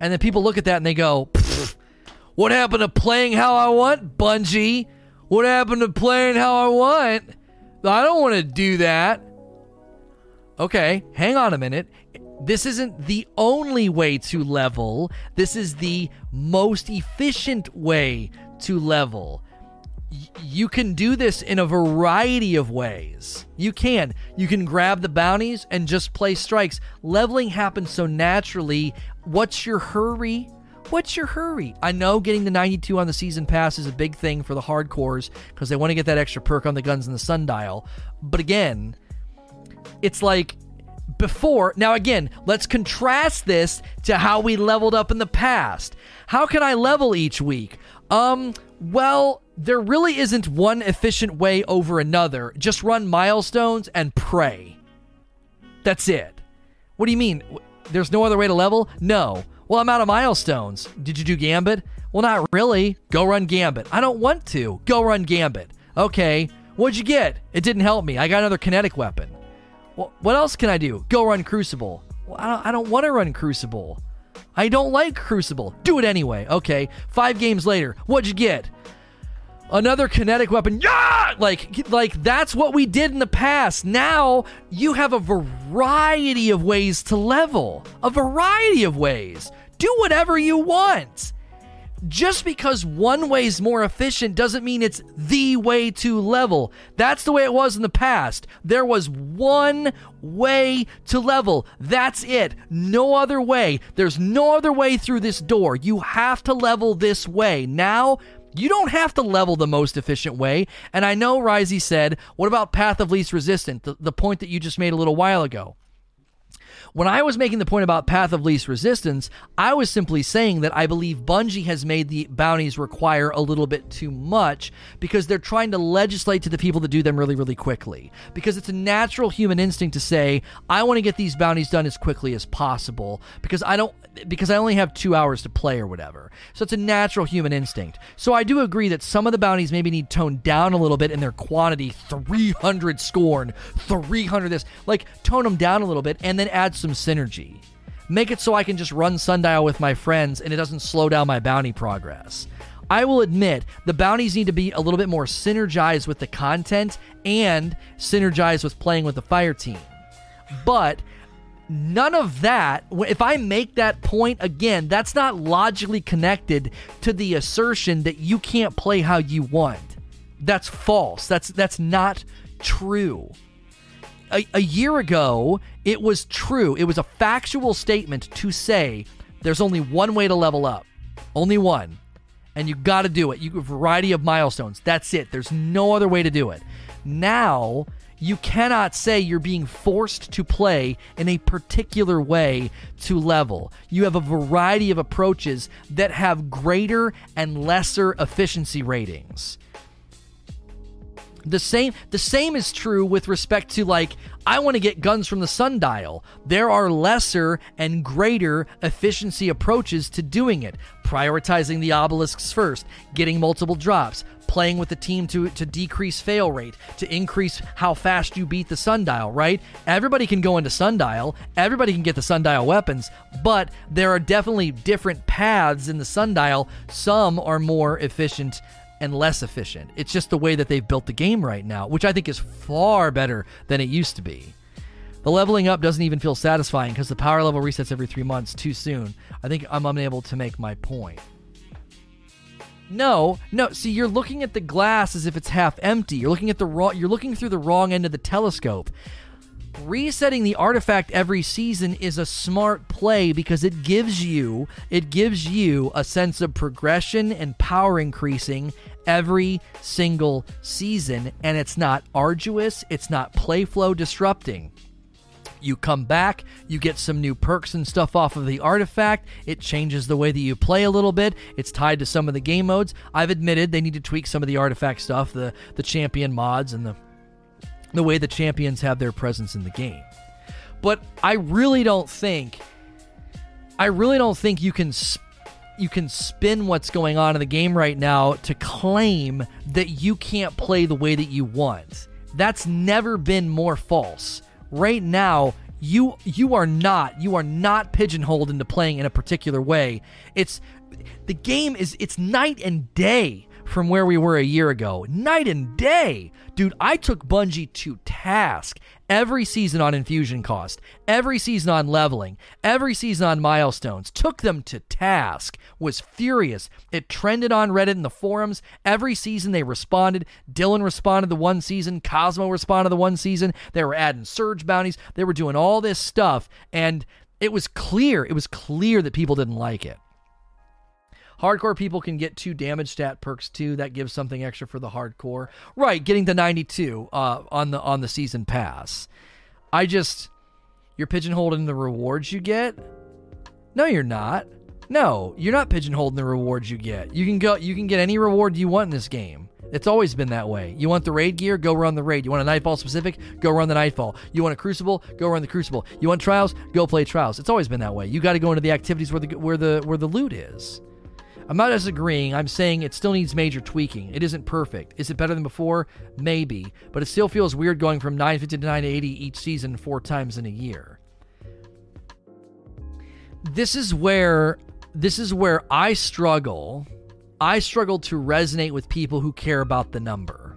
S1: and then people look at that and they go, "What happened to playing how I want, Bungie? What happened to playing how I want? I don't want to do that." okay, hang on a minute. This isn't the only way to level. This is the most efficient way to level. You can do this in a variety of ways. You can. You can grab the bounties and just play strikes. Leveling happens so naturally. What's your hurry? What's your hurry? I know getting the 92 on the season pass is a big thing for the hardcores because they want to get that extra perk on the guns and the sundial. But again, it's like before. Now, again, let's contrast this to how we leveled up in the past. How can I level each week? Um, well, there really isn't one efficient way over another. Just run milestones and pray. That's it. What do you mean? There's no other way to level? No. Well, I'm out of milestones. Did you do Gambit? Well, not really. Go run Gambit. I don't want to. Go run Gambit. Okay. What'd you get? It didn't help me. I got another kinetic weapon. Well, what else can I do? Go run Crucible. Well, I don't, I don't want to run Crucible. I don't like Crucible. Do it anyway. Okay. Five games later, what'd you get? Another kinetic weapon. Yeah! Like, like that's what we did in the past. Now you have a variety of ways to level. A variety of ways. Do whatever you want just because one way is more efficient doesn't mean it's the way to level. That's the way it was in the past. There was one way to level. That's it. No other way. There's no other way through this door. You have to level this way. Now, you don't have to level the most efficient way. And I know Risey said, what about Path of Least Resistance? The, the point that you just made a little while ago. When I was making the point about Path of Least Resistance, I was simply saying that I believe Bungie has made the bounties require a little bit too much because they're trying to legislate to the people to do them really, really quickly. Because it's a natural human instinct to say, I want to get these bounties done as quickly as possible because I don't because I only have two hours to play or whatever. So it's a natural human instinct. So I do agree that some of the bounties maybe need toned down a little bit in their quantity 300 scorn, 300 this. Like, tone them down a little bit and then add some synergy. Make it so I can just run Sundial with my friends and it doesn't slow down my bounty progress. I will admit the bounties need to be a little bit more synergized with the content and synergized with playing with the fire team. But none of that if i make that point again that's not logically connected to the assertion that you can't play how you want that's false that's that's not true a, a year ago, it was true. It was a factual statement to say there's only one way to level up, only one, and you got to do it. You a variety of milestones. That's it. There's no other way to do it. Now you cannot say you're being forced to play in a particular way to level. You have a variety of approaches that have greater and lesser efficiency ratings. The same the same is true with respect to like I want to get guns from the sundial. There are lesser and greater efficiency approaches to doing it. Prioritizing the obelisks first, getting multiple drops, playing with the team to, to decrease fail rate, to increase how fast you beat the sundial, right? Everybody can go into sundial, everybody can get the sundial weapons, but there are definitely different paths in the sundial. Some are more efficient and less efficient. It's just the way that they've built the game right now, which I think is far better than it used to be. The leveling up doesn't even feel satisfying because the power level resets every three months too soon. I think I'm unable to make my point. No, no. See, you're looking at the glass as if it's half empty. You're looking at the wrong. You're looking through the wrong end of the telescope. Resetting the artifact every season is a smart play because it gives you it gives you a sense of progression and power increasing every single season, and it's not arduous. It's not play flow disrupting. You come back, you get some new perks and stuff off of the artifact. It changes the way that you play a little bit. It's tied to some of the game modes. I've admitted they need to tweak some of the artifact stuff, the the champion mods and the the way the champions have their presence in the game. But I really don't think I really don't think you can you can spin what's going on in the game right now to claim that you can't play the way that you want. That's never been more false right now you you are not you are not pigeonholed into playing in a particular way. It's the game is it's night and day from where we were a year ago. Night and day. Dude, I took Bungie to task every season on infusion cost, every season on leveling, every season on milestones. Took them to task. Was furious. It trended on Reddit in the forums. Every season they responded. Dylan responded the one season. Cozmo responded the one season. They were adding surge bounties. They were doing all this stuff. And it was clear, it was clear that people didn't like it. Hardcore people can get two damage stat perks too. That gives something extra for the hardcore. Right, getting the 92 uh, on the on the season pass. I just you're pigeonholed in the rewards you get. No, you're not. No, you're not pigeonholed in the rewards you get. You can go you can get any reward you want in this game. It's always been that way. You want the raid gear? Go run the raid. You want a Nightfall specific? Go run the Nightfall. You want a Crucible? Go run the Crucible. You want trials? Go play trials. It's always been that way. You got to go into the activities where the where the where the loot is. I'm not disagreeing. I'm saying it still needs major tweaking. It isn't perfect. Is it better than before? Maybe, but it still feels weird going from 950 to 980 each season four times in a year. This is where this is where I struggle. I struggle to resonate with people who care about the number.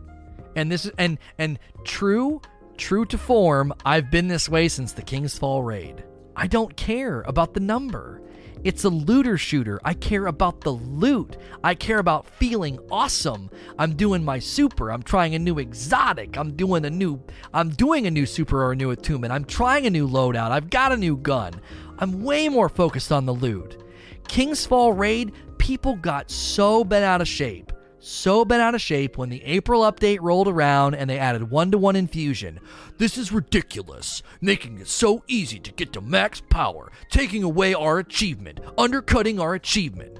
S1: And this is and and true true to form, I've been this way since the King's Fall raid. I don't care about the number. It's a looter shooter. I care about the loot. I care about feeling awesome. I'm doing my super. I'm trying a new exotic. I'm doing a new I'm doing a new super or a new attunement. I'm trying a new loadout. I've got a new gun. I'm way more focused on the loot. King's Fall raid, people got so bent out of shape so bent out of shape when the April update rolled around and they added one to one infusion. This is ridiculous, making it so easy to get to max power, taking away our achievement, undercutting our achievement.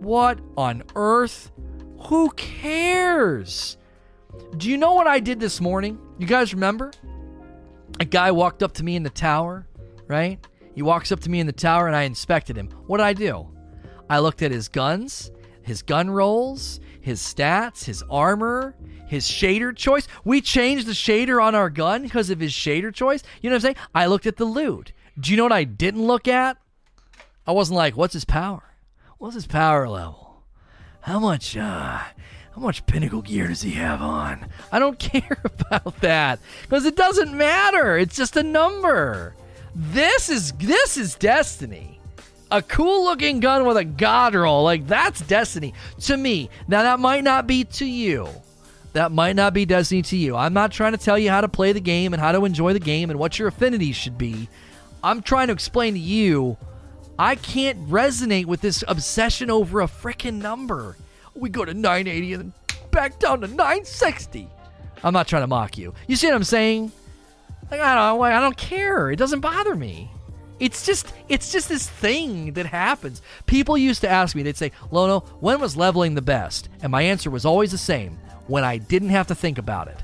S1: What on earth? Who cares? Do you know what I did this morning? You guys remember? A guy walked up to me in the tower, right? He walks up to me in the tower and I inspected him. What did I do? I looked at his guns, his gun rolls, his stats, his armor, his shader choice. We changed the shader on our gun because of his shader choice. You know what I'm saying? I looked at the loot. Do you know what I didn't look at? I wasn't like, what's his power? What's his power level? How much uh how much pinnacle gear does he have on? I don't care about that because it doesn't matter. It's just a number. This is this is destiny a cool looking gun with a god roll. Like that's destiny to me. Now that might not be to you. That might not be destiny to you. I'm not trying to tell you how to play the game and how to enjoy the game and what your affinities should be. I'm trying to explain to you I can't resonate with this obsession over a freaking number. We go to 980 and back down to 960. I'm not trying to mock you. You see what I'm saying? Like I don't I don't care. It doesn't bother me. It's just it's just this thing that happens. People used to ask me, they'd say, Lono, when was leveling the best? And my answer was always the same when I didn't have to think about it.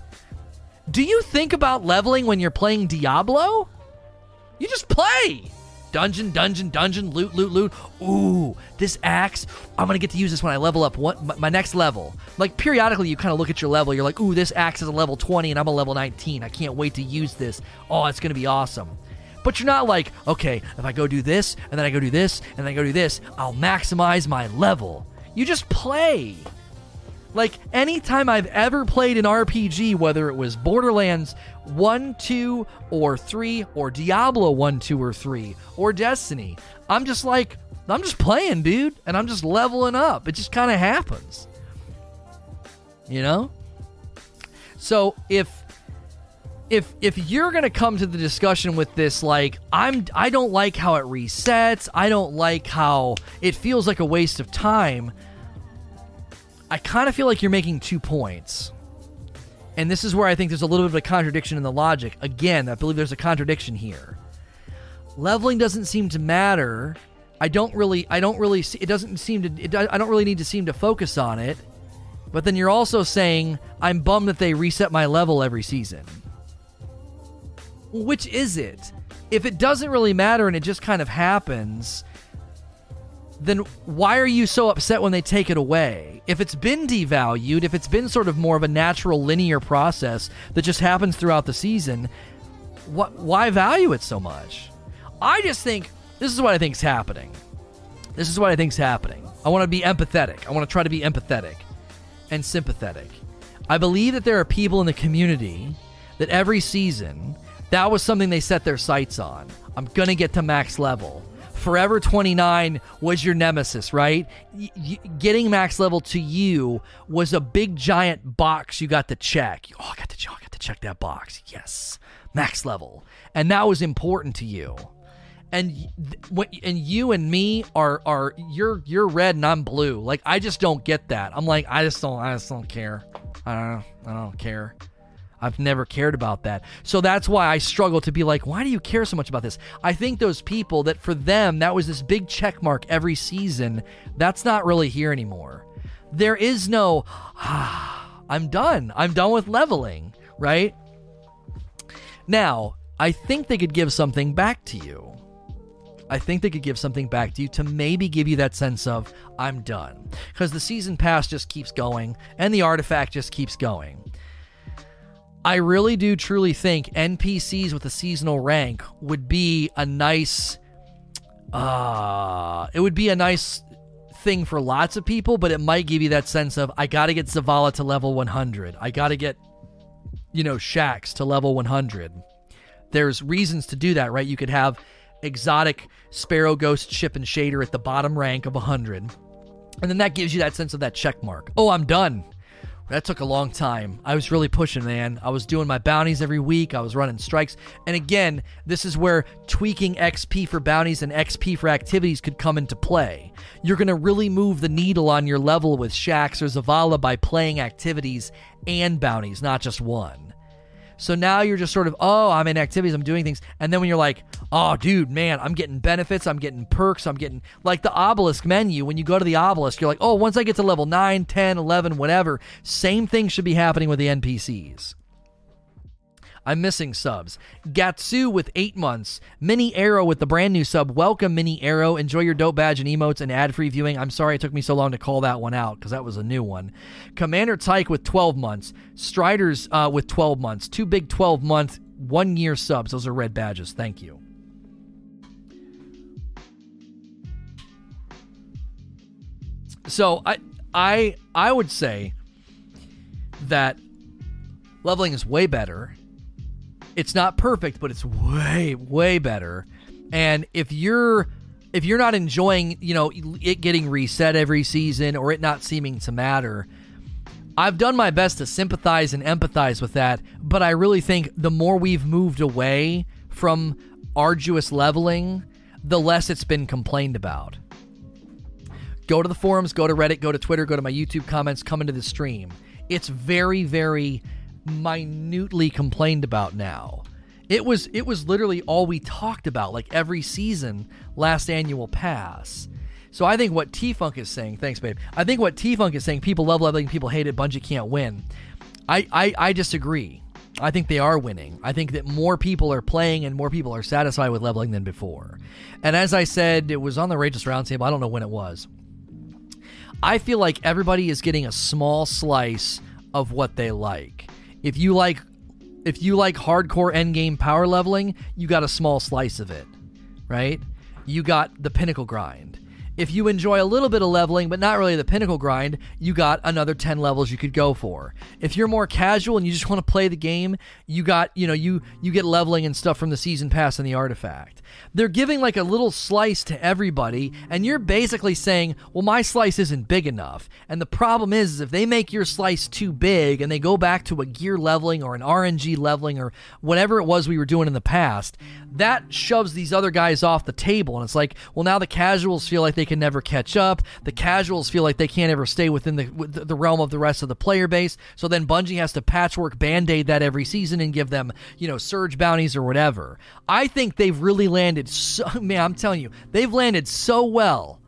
S1: Do you think about leveling when you're playing Diablo? You just play. Dungeon, dungeon, dungeon, loot, loot, loot. Ooh, this axe. I'm gonna get to use this when I level up what my next level. Like periodically, you kind of look at your level. You're like, ooh, this axe is a level 20 and I'm a level 19. I can't wait to use this. Oh, it's gonna be awesome. But you're not like, okay, if I go do this, and then I go do this, and then I go do this, I'll maximize my level. You just play. Like anytime I've ever played an RPG, whether it was Borderlands 1, 2, or 3, or Diablo 1, 2, or 3, or Destiny, I'm just like, I'm just playing, dude, and I'm just leveling up. It just kind of happens. You know? So if if if you're to come to the discussion with this like I'm I don't like how it resets, I don't like how it feels like a waste of time, I kind of feel like you're making two points. And this is where I think there's a little bit of a contradiction in the logic. Again, I believe there's a contradiction here. Leveling doesn't seem to matter. I don't really I don't really see, it doesn't seem to it, I don't really need to seem to focus on it. But then you're also saying I'm bummed that they reset my level every season. Which is it? If it doesn't really matter and it just kind of happens, then why are you so upset when they take it away? If it's been devalued, if it's been sort of more of a natural linear process that just happens throughout the season, what why value it so much? I just think this is what I think is happening. This is what I think is happening. I want to be empathetic. I want to try to be empathetic and sympathetic. I believe that there are people in the community that every season that was something they set their sights on. I'm going to get to max level. Forever 29 was your nemesis, right? Y- y- getting max level to you was a big giant box you got to check. Oh, I got to, I got to check that box. Yes, max level, and that was important to you. And and you and me are are you're you're red and I'm blue. Like I just don't get that. I'm like I just don't I just don't care. I don't I don't care. I've never cared about that. So that's why I struggle to be like, why do you care so much about this? I think those people that for them, that was this big check mark every season, that's not really here anymore. There is no, ah, I'm done. I'm done with leveling, right? Now, I think they could give something back to you. I think they could give something back to you to maybe give you that sense of, I'm done. Because the season pass just keeps going and the artifact just keeps going. I really do truly think NPCs with a seasonal rank would be a nice uh it would be a nice thing for lots of people, but it might give you that sense of I got to get Zavala to level 100. I got to get you know Shaxx to level 100. There's reasons to do that, right? You could have exotic Sparrow Ghost ship and shader at the bottom rank of 100. And then that gives you that sense of that check mark. Oh, I'm done. That took a long time. I was really pushing, man. I was doing my bounties every week. I was running strikes. And again, this is where tweaking XP for bounties and XP for activities could come into play. You're going to really move the needle on your level with Shaxx or Zavala by playing activities and bounties, not just one. So now you're just sort of, oh, I'm in activities, I'm doing things. And then when you're like, oh, dude, man, I'm getting benefits, I'm getting perks, I'm getting like the obelisk menu. When you go to the obelisk, you're like, oh, once I get to level 9, 10, 11, whatever, same thing should be happening with the NPCs. I'm missing subs. Gatsu with eight months. Mini Arrow with the brand new sub. Welcome, Mini Arrow. Enjoy your dope badge and emotes and ad free viewing. I'm sorry it took me so long to call that one out because that was a new one. Commander Tyke with 12 months. Striders uh, with 12 months. Two big 12 month, one year subs. Those are red badges. Thank you. So I I I would say that leveling is way better it's not perfect, but it's way way better. And if you're if you're not enjoying, you know, it getting reset every season or it not seeming to matter, I've done my best to sympathize and empathize with that, but I really think the more we've moved away from arduous leveling, the less it's been complained about. Go to the forums, go to Reddit, go to Twitter, go to my YouTube comments, come into the stream. It's very, very minutely complained about now. It was it was literally all we talked about like every season last annual pass. So I think what T Funk is saying, thanks babe. I think what T Funk is saying, people love leveling, people hate it, Bungie can't win. I, I I disagree. I think they are winning. I think that more people are playing and more people are satisfied with leveling than before. And as I said, it was on the Rageous Roundtable. I don't know when it was. I feel like everybody is getting a small slice of what they like. If you like if you like hardcore endgame power leveling, you got a small slice of it, right? You got the pinnacle grind. If you enjoy a little bit of leveling, but not really the pinnacle grind, you got another 10 levels you could go for. If you're more casual and you just want to play the game, you got, you know, you you get leveling and stuff from the season pass and the artifact. They're giving like a little slice to everybody, and you're basically saying, well, my slice isn't big enough. And the problem is, is if they make your slice too big and they go back to a gear leveling or an RNG leveling or whatever it was we were doing in the past, that shoves these other guys off the table. And it's like, well, now the casuals feel like they can never catch up. The casuals feel like they can't ever stay within the, the realm of the rest of the player base. So then Bungie has to patchwork band aid that every season and give them, you know, surge bounties or whatever. I think they've really landed so, man, I'm telling you, they've landed so well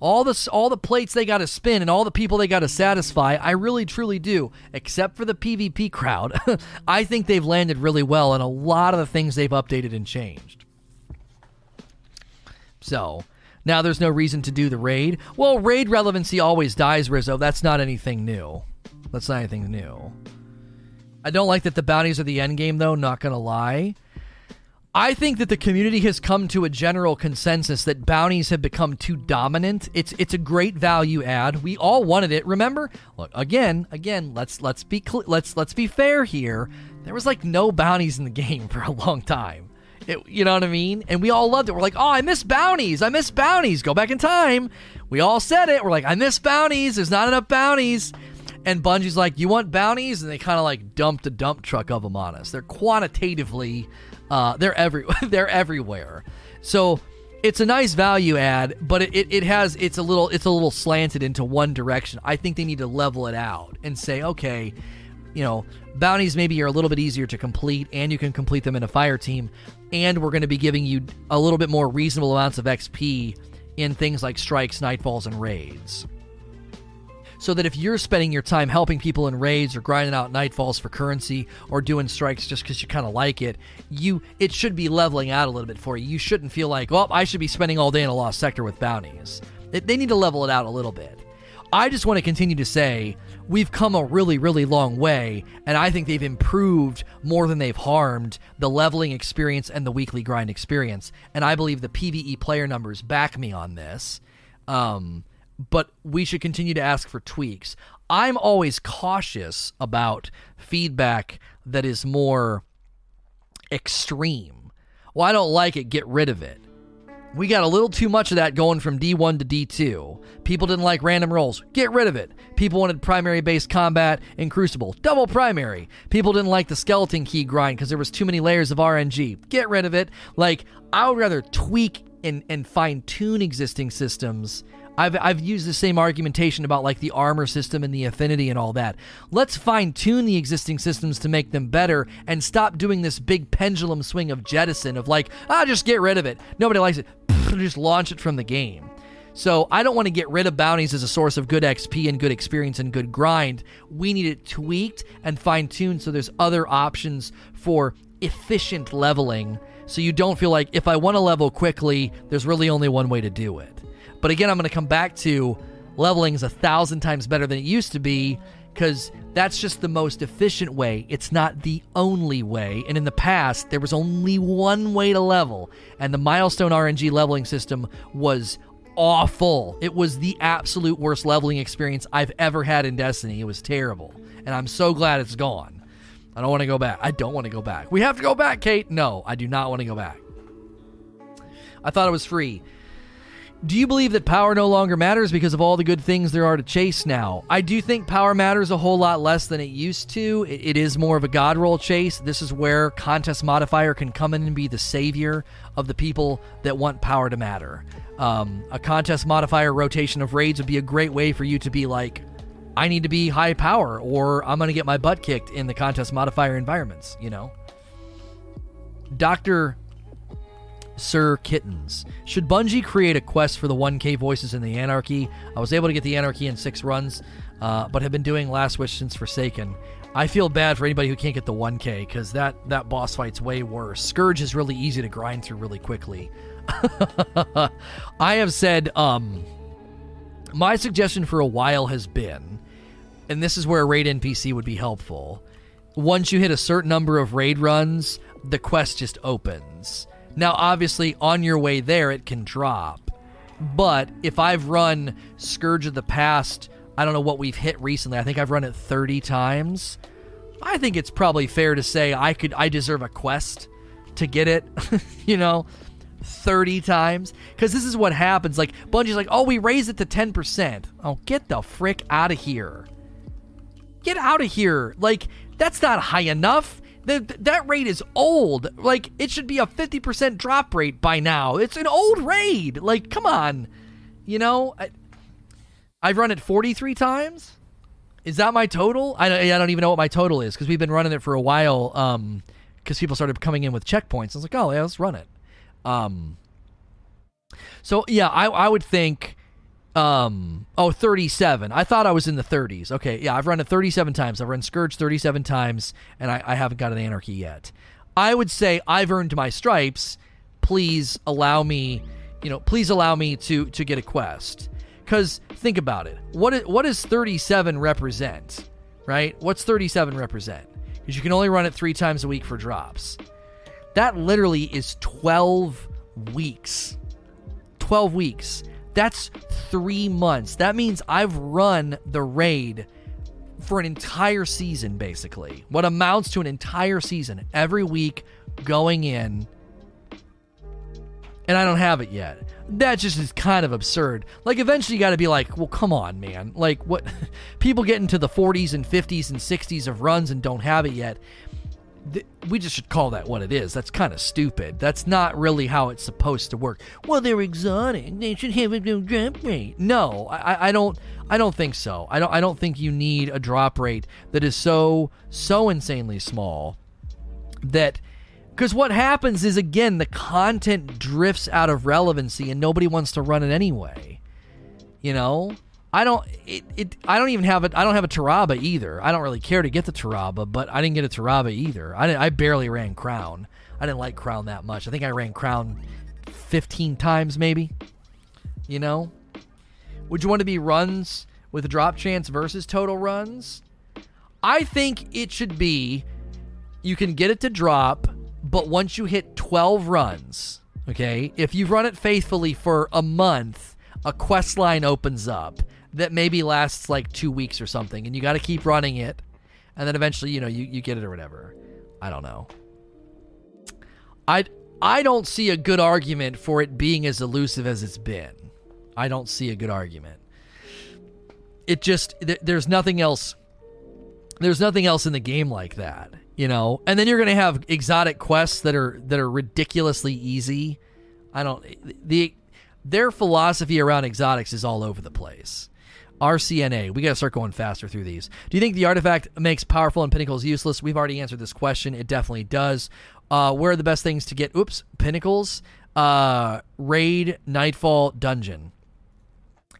S1: all the all the plates they got to spin and all the people they got to satisfy. I really truly do, except for the PvP crowd. I think they've landed really well in a lot of the things they've updated and changed. So, now there's no reason to do the raid. Well, raid relevancy always dies, Rizzo. That's not anything new. That's not anything new. I don't like that the bounties are the end game though, not going to lie. I think that the community has come to a general consensus that bounties have become too dominant. It's it's a great value add. We all wanted it. Remember? Look, again, again, let's let's be cl- let's let's be fair here. There was like no bounties in the game for a long time. It, you know what I mean? And we all loved it. We're like, "Oh, I miss bounties. I miss bounties. Go back in time." We all said it. We're like, "I miss bounties. There's not enough bounties." And Bungie's like, "You want bounties?" And they kind of like dumped a dump truck of them on us. They're quantitatively uh, they're every they're everywhere. So it's a nice value add, but it, it, it, has it's a little it's a little slanted into one direction. I think they need to level it out and say, okay, you know, bounties maybe are a little bit easier to complete, and you can complete them in a fire team, and we're going to be giving you a little bit more reasonable amounts of XP in things like strikes, nightfalls, and raids so that if you're spending your time helping people in raids or grinding out nightfalls for currency or doing strikes just because you kind of like it, you it should be leveling out a little bit for you. You shouldn't feel like, well, I should be spending all day in a lost sector with bounties. They need to level it out a little bit. I just want to continue to say we've come a really, really long way, and I think they've improved more than they've harmed the leveling experience and the weekly grind experience. And I believe the PVE player numbers back me on this. Um, but we should continue to ask for tweaks. I'm always cautious about feedback that is more extreme. Well, I don't like it, get rid of it. We got a little too much of that going from D1 to D2. People didn't like random rolls. Get rid of it. People wanted primary based combat in Crucible. Double primary. People didn't like the skeleton key grind because there was too many layers of RNG. Get rid of it. Like, I would rather tweak and, and fine tune existing systems I've, I've used the same argumentation about like the armor system and the affinity and all that. Let's fine tune the existing systems to make them better and stop doing this big pendulum swing of jettison of like, ah, just get rid of it. Nobody likes it. just launch it from the game. So I don't want to get rid of bounties as a source of good XP and good experience and good grind. We need it tweaked and fine tuned so there's other options for efficient leveling. So you don't feel like if I want to level quickly, there's really only one way to do it. But again, I'm going to come back to leveling is a thousand times better than it used to be because that's just the most efficient way. It's not the only way. And in the past, there was only one way to level, and the milestone RNG leveling system was awful. It was the absolute worst leveling experience I've ever had in Destiny. It was terrible. And I'm so glad it's gone. I don't want to go back. I don't want to go back. We have to go back, Kate. No, I do not want to go back. I thought it was free. Do you believe that power no longer matters because of all the good things there are to chase now? I do think power matters a whole lot less than it used to. it, it is more of a god roll chase. This is where contest modifier can come in and be the savior of the people that want power to matter. Um, a contest modifier rotation of raids would be a great way for you to be like, I need to be high power, or I'm going to get my butt kicked in the contest modifier environments, you know? Dr. Sir Kittens. Should Bungie create a quest for the 1K voices in the Anarchy? I was able to get the Anarchy in six runs, uh, but have been doing Last Wish since Forsaken. I feel bad for anybody who can't get the 1K because that, that boss fight's way worse. Scourge is really easy to grind through really quickly. I have said, um, my suggestion for a while has been, and this is where a raid NPC would be helpful. Once you hit a certain number of raid runs, the quest just opens. Now, obviously, on your way there, it can drop. But if I've run Scourge of the Past, I don't know what we've hit recently. I think I've run it 30 times. I think it's probably fair to say I could I deserve a quest to get it, you know, 30 times cuz this is what happens like Bungie's like, "Oh, we raise it to 10%." Oh, get the frick out of here. Get out of here. Like that's not high enough. That rate is old. Like it should be a 50% drop rate by now. It's an old raid. Like come on. You know, I, I've run it 43 times. Is that my total? I don't, I don't even know what my total is because we've been running it for a while. Um, because people started coming in with checkpoints. I was like, oh yeah, let's run it. Um. So yeah, I I would think, um, oh 37. I thought I was in the 30s. Okay, yeah, I've run it 37 times. I've run Scourge 37 times, and I, I haven't got an Anarchy yet. I would say I've earned my stripes. Please allow me, you know, please allow me to to get a quest. Because think about it. What is, what does 37 represent? Right? What's 37 represent? Because you can only run it three times a week for drops. That literally is 12 weeks. 12 weeks. That's three months. That means I've run the raid for an entire season, basically. What amounts to an entire season every week going in. And I don't have it yet that just is kind of absurd. Like, eventually, you got to be like, well, come on, man. Like, what? People get into the 40s and 50s and 60s of runs and don't have it yet. We just should call that what it is. That's kind of stupid. That's not really how it's supposed to work. Well, they're exotic. They should have a drop rate. No, I, I don't. I don't think so. I don't. I don't think you need a drop rate that is so so insanely small that because what happens is, again, the content drifts out of relevancy and nobody wants to run it anyway. You know? I don't it, it I don't even have it I don't have a Tarrabah either. I don't really care to get the Tarrabah, but I didn't get a Tarrabah either. I I barely ran Crown. I didn't like Crown that much. I think I ran Crown 15 times maybe. You know? Would you want to be runs with a drop chance versus total runs? I think it should be you can get it to drop but once you hit 12 runs, okay, if you run it faithfully for a month, a quest line opens up that maybe lasts like two weeks or something, and you got to keep running it, and then eventually, you know, you, you get it or whatever. I don't know. I I don't see a good argument for it being as elusive as it's been. I don't see a good argument. It just th- there's nothing else. There's nothing else in the game like that you know and then you're gonna have exotic quests that are that are ridiculously easy i don't the their philosophy around exotics is all over the place rcna we gotta start going faster through these. Do you think the artifact makes powerful and pinnacles useless? We've already answered this question. It definitely does. Uh, where are the best things to get? Oops pinnacles. Uh, raid nightfall dungeon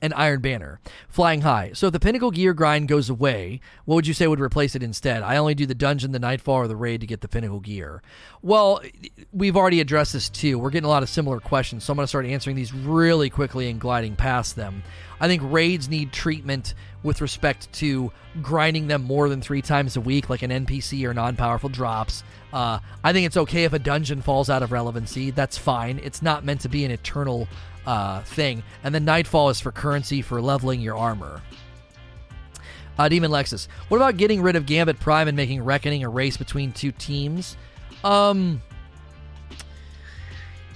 S1: and Iron Banner. Flying high. So if the Pinnacle gear grind goes away, what would you say would replace it instead? I only do the dungeon, the Nightfall, or the raid to get the Pinnacle gear. Well, we've already addressed this too. We're getting a lot of similar questions, so I'm going to start answering these really quickly and gliding past them. I think raids need treatment with respect to grinding them more than three times a week, like an NPC or non powerful drops. Uh, I think it's okay if a dungeon falls out of relevancy. That's fine. It's not meant to be an eternal uh, thing. And then Nightfall is for currency for leveling your armor. Uh, Demon Lexus. What about getting rid of Gambit Prime and making Reckoning a race between two teams? Um,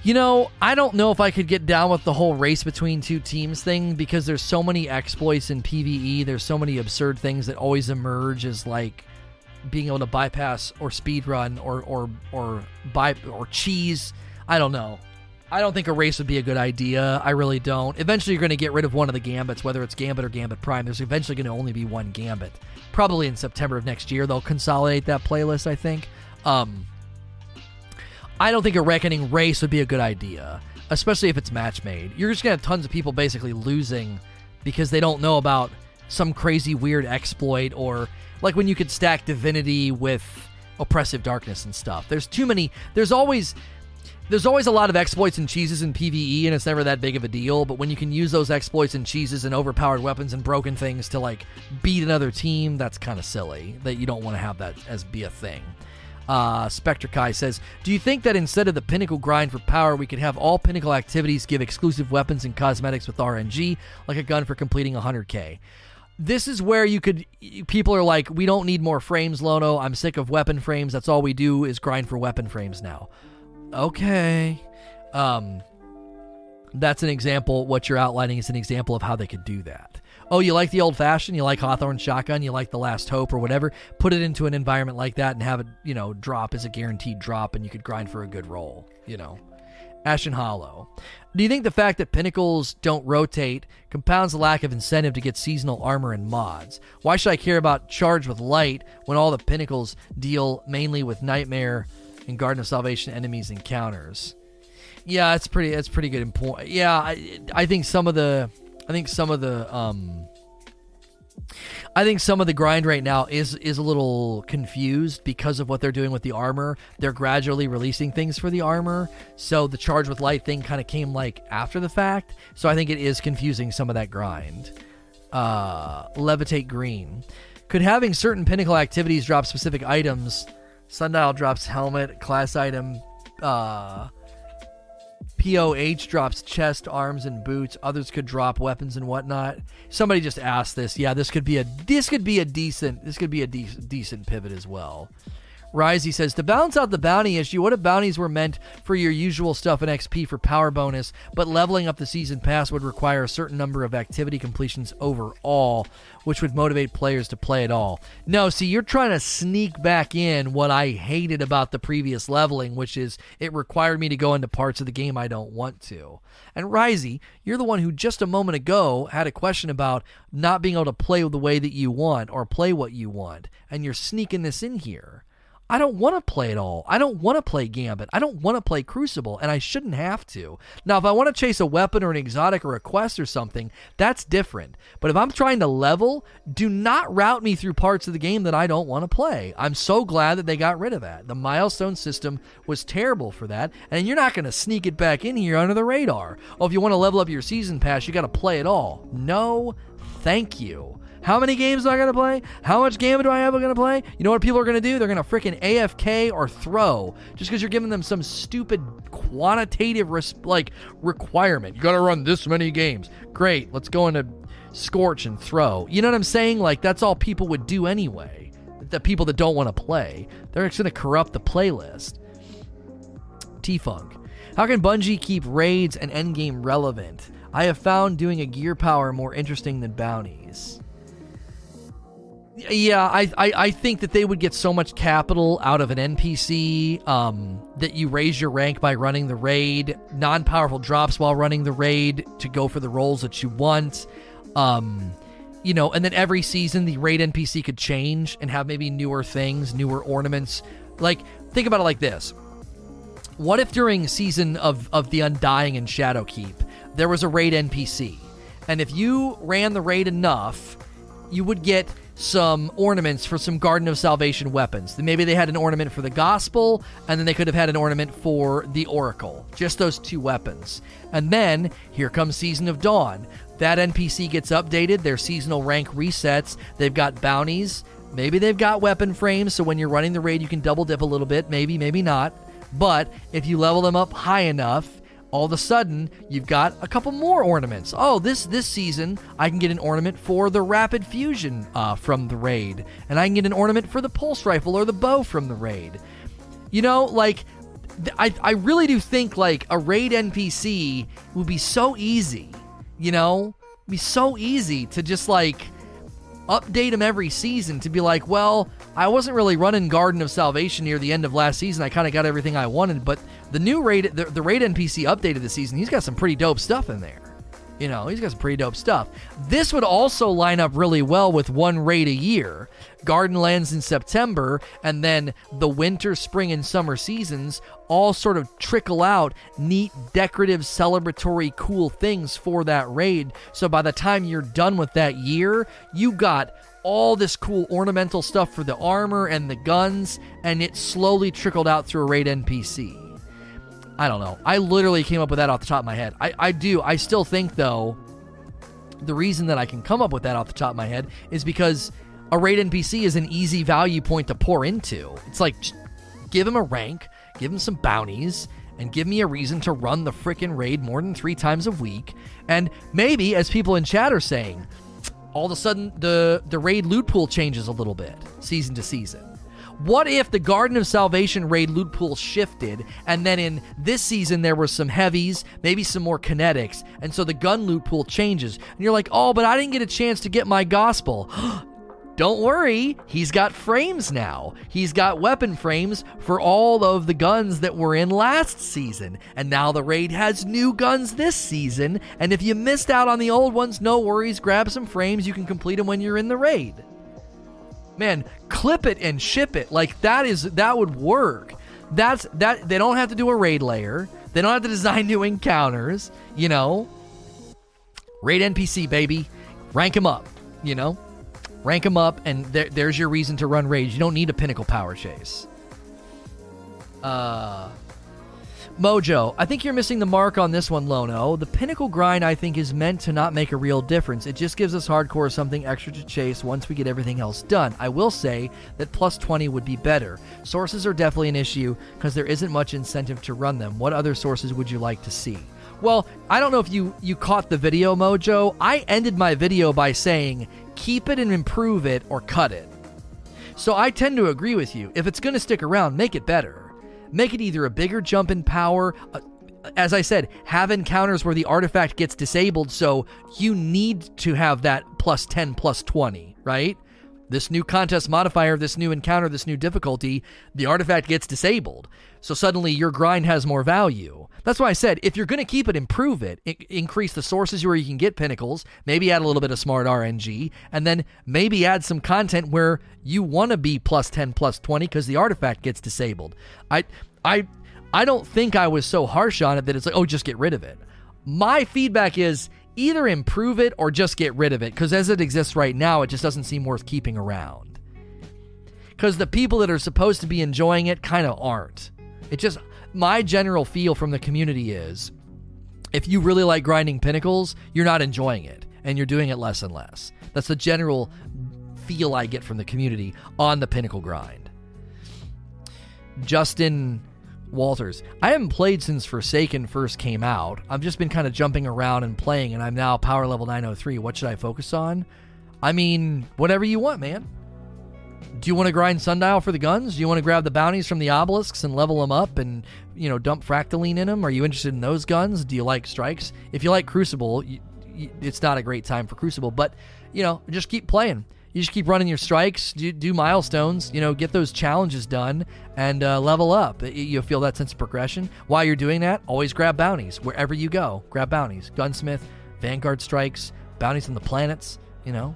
S1: you know, I don't know if I could get down with the whole race between two teams thing because there's so many exploits in PvE. There's so many absurd things that always emerge as like being able to bypass or speed run or or or buy or cheese. I don't know. I don't think a race would be a good idea. I really don't. Eventually, you're going to get rid of one of the gambits, whether it's Gambit or Gambit Prime. There's eventually going to only be one Gambit. Probably in September of next year, they'll consolidate that playlist, I think. Um, I don't think a Reckoning race would be a good idea, especially if it's match made. You're just going to have tons of people basically losing because they don't know about some crazy weird exploit or like when you could stack Divinity with Oppressive Darkness and stuff. There's too many. There's always there's always a lot of exploits and cheeses in PvE, and it's never that big of a deal. But when you can use those exploits and cheeses and overpowered weapons and broken things to like beat another team, that's kind of silly. That you don't want to have that as be a thing. Uh, Spectre Kai says, Do you think that instead of the pinnacle grind for power, we could have all pinnacle activities give exclusive weapons and cosmetics with RNG, like a gun for completing 100k? This is where you could. People are like, we don't need more frames, Lono. I'm sick of weapon frames. That's all we do is grind for weapon frames now. Okay. Um, that's an example. What you're outlining is an example of how they could do that. Oh, you like the old fashioned? You like Hawthorne shotgun? You like the Last Hope or whatever? Put it into an environment like that and have it, you know, drop as a guaranteed drop, and you could grind for a good roll. You know, Ashen Hollow. Do you think the fact that pinnacles don't rotate compounds the lack of incentive to get seasonal armor and mods? Why should I care about Charge with Light when all the pinnacles deal mainly with Nightmare and Garden of Salvation enemies encounters? Yeah, it's pretty. That's pretty good point. Yeah, I, I think some of the I think some of the um I think some of the grind right now is is a little confused because of what they're doing with the armor. They're gradually releasing things for the armor, so the charge with light thing kind of came like after the fact. So I think it is confusing some of that grind. Uh, levitate green. Could having certain pinnacle activities drop specific items? Sundial drops helmet, class item, uh, POH drops chest, arms, and boots. Others could drop weapons and whatnot. Somebody just asked this. Yeah, this could be a this could be a decent this could be a de- decent pivot as well. Risey says to balance out the bounty issue, what if bounties were meant for your usual stuff and XP for power bonus, but leveling up the season pass would require a certain number of activity completions overall, which would motivate players to play it all. No, see, you're trying to sneak back in what I hated about the previous leveling, which is it required me to go into parts of the game I don't want to. And Risey, you're the one who just a moment ago had a question about not being able to play the way that you want or play what you want, and you're sneaking this in here. I don't want to play it all. I don't want to play Gambit. I don't want to play Crucible, and I shouldn't have to. Now, if I want to chase a weapon or an exotic or a quest or something, that's different. But if I'm trying to level, do not route me through parts of the game that I don't want to play. I'm so glad that they got rid of that. The milestone system was terrible for that, and you're not going to sneak it back in here under the radar. Oh, if you want to level up your season pass, you got to play it all. No, thank you. How many games do I gotta play? How much game do I have gonna play? You know what people are gonna do? They're gonna freaking AFK or throw just because you're giving them some stupid quantitative res- like requirement. You gotta run this many games. Great, let's go into Scorch and throw. You know what I'm saying? Like that's all people would do anyway. The people that don't want to play, they're just gonna corrupt the playlist. T Funk. How can Bungie keep raids and endgame relevant? I have found doing a gear power more interesting than bounties. Yeah, I, I, I think that they would get so much capital out of an NPC um, that you raise your rank by running the raid, non powerful drops while running the raid to go for the roles that you want. Um, you know, and then every season the raid NPC could change and have maybe newer things, newer ornaments. Like, think about it like this. What if during season of, of the Undying and Shadowkeep, there was a raid NPC? And if you ran the raid enough, you would get some ornaments for some Garden of Salvation weapons. Maybe they had an ornament for the Gospel, and then they could have had an ornament for the Oracle. Just those two weapons. And then here comes Season of Dawn. That NPC gets updated, their seasonal rank resets, they've got bounties. Maybe they've got weapon frames, so when you're running the raid, you can double dip a little bit. Maybe, maybe not. But if you level them up high enough, all of a sudden you've got a couple more ornaments. Oh, this this season I can get an ornament for the rapid fusion uh, from the raid, and I can get an ornament for the pulse rifle or the bow from the raid. You know, like I I really do think like a raid NPC would be so easy. You know, It'd be so easy to just like update them every season to be like, well, I wasn't really running Garden of Salvation near the end of last season. I kind of got everything I wanted, but the new raid, the, the raid NPC updated the season. He's got some pretty dope stuff in there. You know, he's got some pretty dope stuff. This would also line up really well with one raid a year. Garden lands in September, and then the winter, spring, and summer seasons all sort of trickle out neat, decorative, celebratory, cool things for that raid. So by the time you're done with that year, you got all this cool ornamental stuff for the armor and the guns, and it slowly trickled out through a raid NPC. I don't know. I literally came up with that off the top of my head. I, I do. I still think, though, the reason that I can come up with that off the top of my head is because a raid NPC is an easy value point to pour into. It's like Give him a rank, give him some bounties, and give me a reason to run the frickin' raid more than three times a week. And maybe, as people in chat are saying, all of a sudden the, the raid loot pool changes a little bit season to season. What if the Garden of Salvation raid loot pool shifted, and then in this season there were some heavies, maybe some more kinetics, and so the gun loot pool changes, and you're like, oh, but I didn't get a chance to get my gospel. Don't worry, he's got frames now. He's got weapon frames for all of the guns that were in last season. And now the raid has new guns this season. And if you missed out on the old ones, no worries, grab some frames. You can complete them when you're in the raid. Man, clip it and ship it. Like that is that would work. That's that they don't have to do a raid lair. They don't have to design new encounters, you know. Raid NPC baby. Rank them up, you know. Rank them up, and there, there's your reason to run raids. You don't need a pinnacle power chase. Uh, Mojo, I think you're missing the mark on this one, Lono. The pinnacle grind, I think, is meant to not make a real difference. It just gives us hardcore something extra to chase once we get everything else done. I will say that plus 20 would be better. Sources are definitely an issue because there isn't much incentive to run them. What other sources would you like to see? Well, I don't know if you you caught the video, Mojo. I ended my video by saying keep it and improve it or cut it. So I tend to agree with you. If it's going to stick around, make it better. Make it either a bigger jump in power. Uh, as I said, have encounters where the artifact gets disabled, so you need to have that plus 10, plus 20, right? This new contest modifier, this new encounter, this new difficulty, the artifact gets disabled. So suddenly your grind has more value. That's why I said if you're going to keep it, improve it. I- increase the sources where you can get pinnacles. Maybe add a little bit of smart RNG, and then maybe add some content where you want to be plus ten, plus twenty because the artifact gets disabled. I, I, I don't think I was so harsh on it that it's like, oh, just get rid of it. My feedback is either improve it or just get rid of it because as it exists right now, it just doesn't seem worth keeping around. Because the people that are supposed to be enjoying it kind of aren't. It just my general feel from the community is if you really like grinding pinnacles, you're not enjoying it and you're doing it less and less. That's the general feel I get from the community on the pinnacle grind. Justin Walters, I haven't played since Forsaken first came out. I've just been kind of jumping around and playing, and I'm now power level 903. What should I focus on? I mean, whatever you want, man. Do you want to grind Sundial for the guns? Do you want to grab the bounties from the obelisks and level them up and, you know, dump Fractaline in them? Are you interested in those guns? Do you like strikes? If you like Crucible, you, you, it's not a great time for Crucible, but, you know, just keep playing. You just keep running your strikes, do, do milestones, you know, get those challenges done, and uh, level up. You'll feel that sense of progression. While you're doing that, always grab bounties wherever you go. Grab bounties. Gunsmith, Vanguard strikes, bounties on the planets, you know,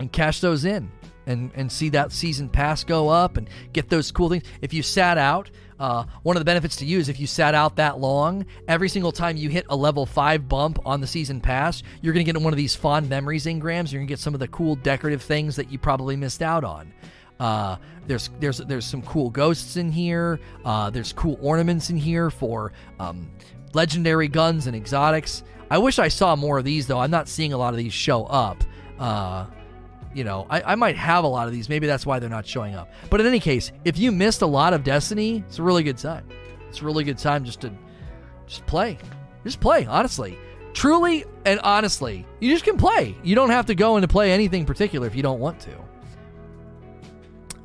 S1: and cash those in and, and see that season pass go up and get those cool things. If you sat out, uh, one of the benefits to you is if you sat out that long, every single time you hit a level 5 bump on the season pass, you're going to get one of these fond memories engrams. You're going to get some of the cool decorative things that you probably missed out on. Uh, there's there's there's some cool ghosts in here. Uh, there's cool ornaments in here for um, legendary guns and exotics. I wish I saw more of these though. I'm not seeing a lot of these show up. You know, I, I might have a lot of these. Maybe that's why they're not showing up. But in any case, if you missed a lot of Destiny, it's a really good time. It's a really good time just to just play. Just play, honestly. Truly and honestly, you just can play. You don't have to go into play anything particular if you don't want to.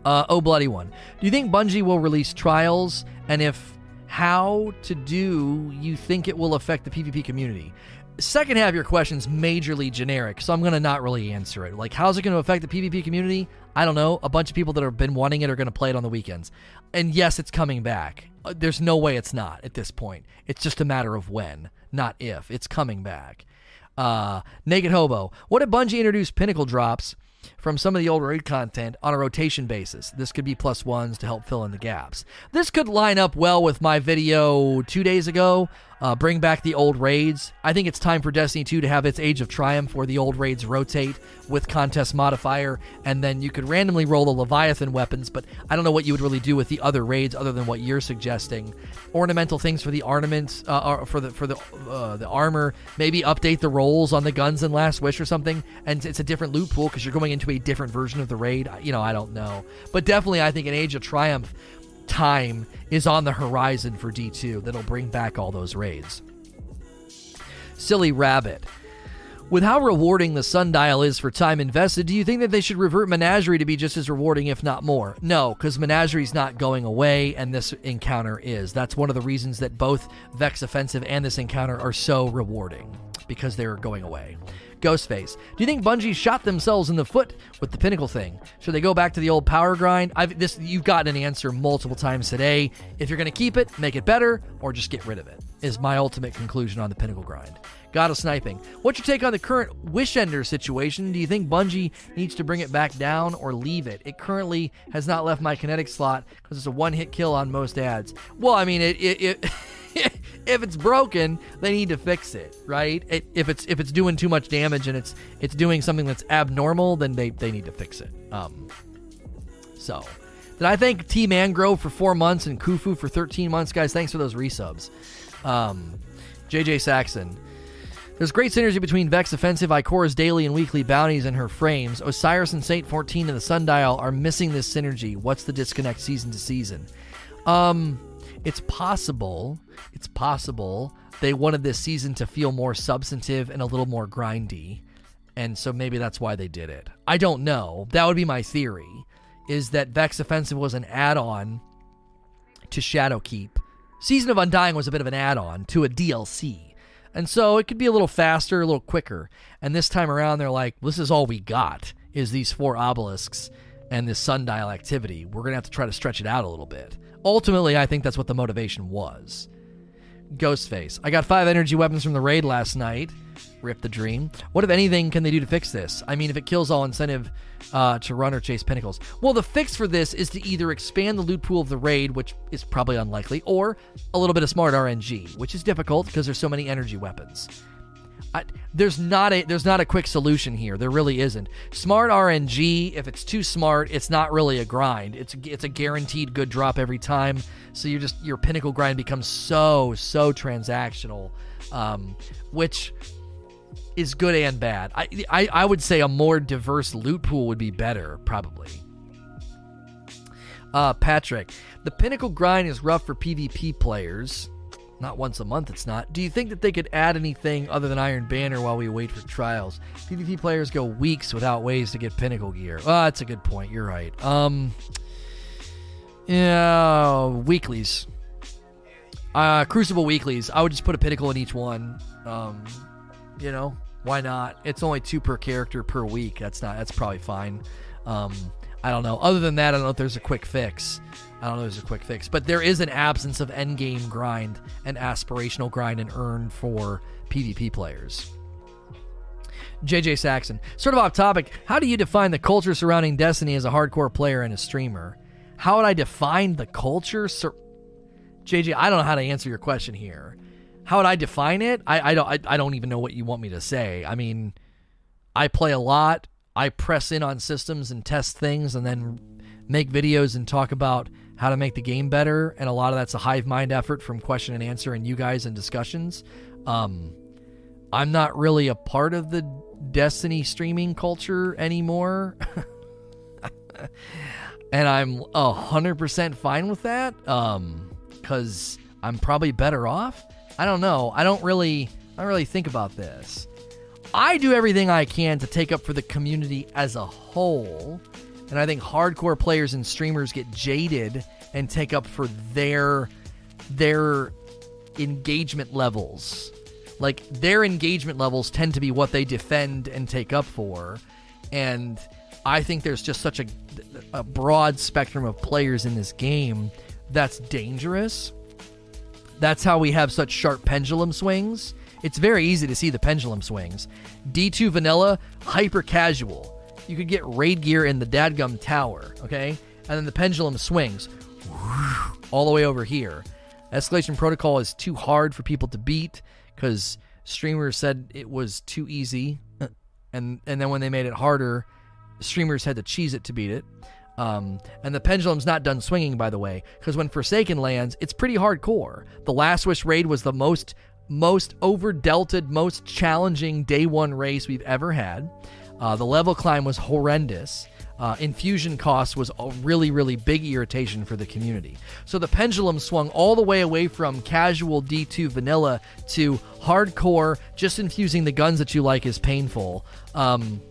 S1: Uh, oh, bloody one. Do you think Bungie will release trials? And if how to do you think it will affect the PvP community? Second half of your question is majorly generic, so I'm to not really answer it. Like, how's it to affect the PvP community? I don't know. A bunch of people that have been wanting it are to play it on the weekends. And yes, it's coming back. Uh, there's no way it's not at this point. It's just a matter of when, not if. It's coming back. Uh, Naked Hobo. What if Bungie introduced Pinnacle drops from some of the old raid content on a rotation basis? This could be plus ones to help fill in the gaps. This could line up well with my video two days ago uh, bring back the old raids. I think it's time for Destiny 2 to have its Age of Triumph where the old raids rotate with contest modifier, and then you could randomly roll the Leviathan weapons, but I don't know what you would really do with the other raids other than what you're suggesting. Ornamental things for the ornaments, uh, for the for the uh, the armor. Maybe update the rolls on the guns in Last Wish or something, and it's a different loot pool because you're going into a different version of the raid. You know, I don't know. But definitely, I think an Age of Triumph time is on the horizon for D2 that'll bring back all those raids. Silly Rabbit. With how rewarding the sundial is for time invested, do you think that they should revert Menagerie to be just as rewarding, if not more? No, because Menagerie's not going away, and this encounter is. That's one of the reasons that both Vex Offensive and this encounter are so rewarding, because they're going away. Ghostface. Do you think Bungie shot themselves in the foot with the Pinnacle thing? Should they go back to the old power grind? I've, this you've gotten an answer multiple times today. If you're going to keep it, make it better, or just get rid of it. Is my ultimate conclusion on the Pinnacle grind. God of Sniping. What's your take on the current Wishender situation? Do you think Bungie needs to bring it back down or leave it? It currently has not left my kinetic slot because it's a one hit kill on most ads. Well, I mean, it, it, it if it's broken, they need to fix it, right? It, if it's if it's doing too much damage and it's it's doing something that's abnormal, then they they need to fix it. Um, so. Did I thank T Mangrove for four months and Kufu for 13 months? Guys, thanks for those resubs. Um, JJ Saxon. There's great synergy between Vex Offensive, Ikora's daily and weekly bounties, and her frames. Osiris and Saint 14 and the Sundial are missing this synergy. What's the disconnect season to season? Um, it's possible. It's possible they wanted this season to feel more substantive and a little more grindy, and so maybe that's why they did it. I don't know. That would be my theory. Is that Vex Offensive was an add-on to Shadowkeep? Season of Undying was a bit of an add-on to a DLC and so it could be a little faster, a little quicker. And this time around, they're like, this is all we got is these four obelisks and this sundial activity. We're going to have to try to stretch it out a little bit. Ultimately, I think that's what the motivation was. Ghostface. I got five energy weapons from the raid last night. Rip the dream. What, if anything, can they do to fix this? I mean, if it kills all incentive uh, to run or chase pinnacles. Well, the fix for this is to either expand the loot pool of the raid, which is probably unlikely, or a little bit of smart RNG, which is difficult because there's so many energy weapons. I, there's not a there's not a quick solution here. There really isn't. Smart RNG, if it's too smart, it's not really a grind. It's it's a guaranteed good drop every time. So you just your pinnacle grind becomes so so transactional, um, which is good and bad. I, I I would say a more diverse loot pool would be better, probably. Uh, Patrick, the pinnacle grind is rough for PvP players. Not once a month, it's not. Do you think that they could add anything other than Iron Banner while we wait for trials? PvP players go weeks without ways to get pinnacle gear. Oh, that's a good point. You're right. Um, yeah, weeklies. Uh, Crucible weeklies. I would just put a pinnacle in each one. Um, you know, why not? It's only two per character per week. That's not. That's probably fine. Um, I don't know. Other than that, I don't know if there's a quick fix. I don't know there's a quick fix, but there is an absence of end game grind and aspirational grind and earn for PvP players. JJ Saxon. Sort of off topic, how do you define the culture surrounding Destiny as a hardcore player and a streamer? How would I define the culture? Sur- JJ, I don't know how to answer your question here. How would I define it? I, I don't I, I don't even know what you want me to say. I mean, I play a lot. I press in on systems and test things and then make videos and talk about how to make the game better, and a lot of that's a hive mind effort from question and answer and you guys and discussions. Um, I'm not really a part of the Destiny streaming culture anymore. and I'm a hundred percent fine with that. Um, cause I'm probably better off. I don't know. I don't really I don't really think about this. I do everything I can to take up for the community as a whole. And I think hardcore players and streamers get jaded and take up for their their engagement levels. Like their engagement levels tend to be what they defend and take up for. And I think there's just such a, a broad spectrum of players in this game that's dangerous. That's how we have such sharp pendulum swings. It's very easy to see the pendulum swings. D2 vanilla, hyper casual you could get raid gear in the dadgum tower, okay? And then the pendulum swings all the way over here. Escalation protocol is too hard for people to beat because streamers said it was too easy, and and then when they made it harder, streamers had to cheese it to beat it. Um, and the pendulum's not done swinging, by the way, because when Forsaken lands, it's pretty hardcore. The Last Wish raid was the most most over delted, most challenging day one race we've ever had. Uh, the level climb was horrendous. Uh, infusion cost was a really, really big irritation for the community. So the pendulum swung all the way away from casual D2 vanilla to hardcore, just infusing the guns that you like is painful. Um,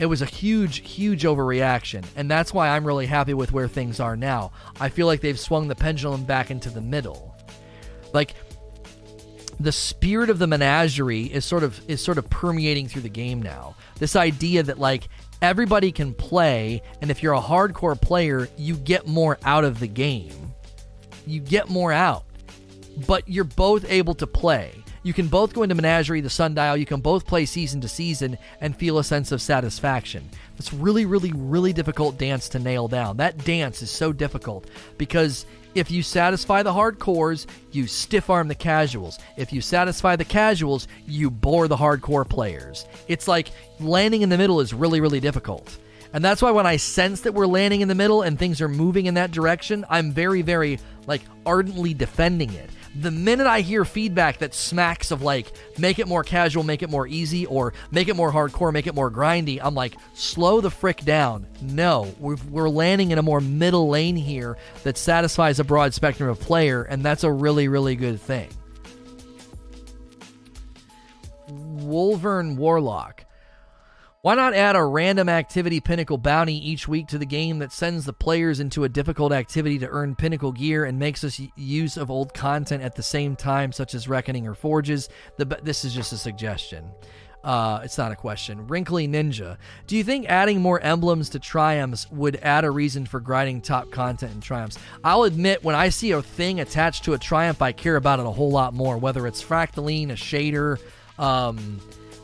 S1: it was a huge, huge overreaction. And that's why I'm really happy with where things are now. I feel like they've swung the pendulum back into the middle. Like, the spirit of the menagerie is sort of is sort of permeating through the game now. This idea that like everybody can play, and if you're a hardcore player, you get more out of the game. You get more out, but you're both able to play. You can both go into Menagerie, the Sundial, you can both play season to season and feel a sense of satisfaction. It's really, really, really difficult dance to nail down. That dance is so difficult because if you satisfy the hardcores, you stiff arm the casuals. If you satisfy the casuals, you bore the hardcore players. It's like landing in the middle is really, really difficult. And that's why when I sense that we're landing in the middle and things are moving in that direction, I'm very, very, like, ardently defending it the minute I hear feedback that smacks of like, make it more casual, make it more easy, or make it more hardcore, make it more grindy, I'm like, slow the frick down. No, we're, we're landing in a more middle lane here that satisfies a broad spectrum of player, and that's a really, really good thing. Wolvern Warlock. Why not add a random activity pinnacle bounty each week to the game that sends the players into a difficult activity to earn pinnacle gear and makes us use of old content at the same time, such as Reckoning or Forges? The, this is just a suggestion. Uh, it's not a question. Wrinkly Ninja. Do you think adding more emblems to triumphs would add a reason for grinding top content in triumphs? I'll admit, when I see a thing attached to a triumph, I care about it a whole lot more, whether it's fractaline, a shader, um,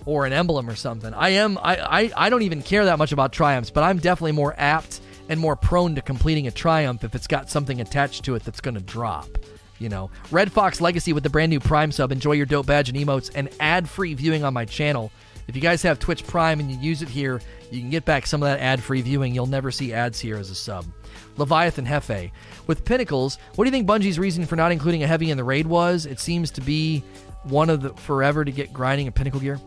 S1: or an emblem or something. I am I, I, I don't even care that much about triumphs, but I'm definitely more apt and more prone to completing a triumph if it's got something attached to it that's going to drop. You know, Red Fox Legacy with the brand new Prime sub. Enjoy your dope badge and emotes and ad free viewing on my channel. If you guys have Twitch Prime and you use it here, you can get back some of that ad free viewing. You'll never see ads here as a sub. Leviathan Hefe. With Pinnacles, what do you think Bungie's reason for not including a heavy in the raid was? It seems to be one of the forever to get grinding a Pinnacle gear.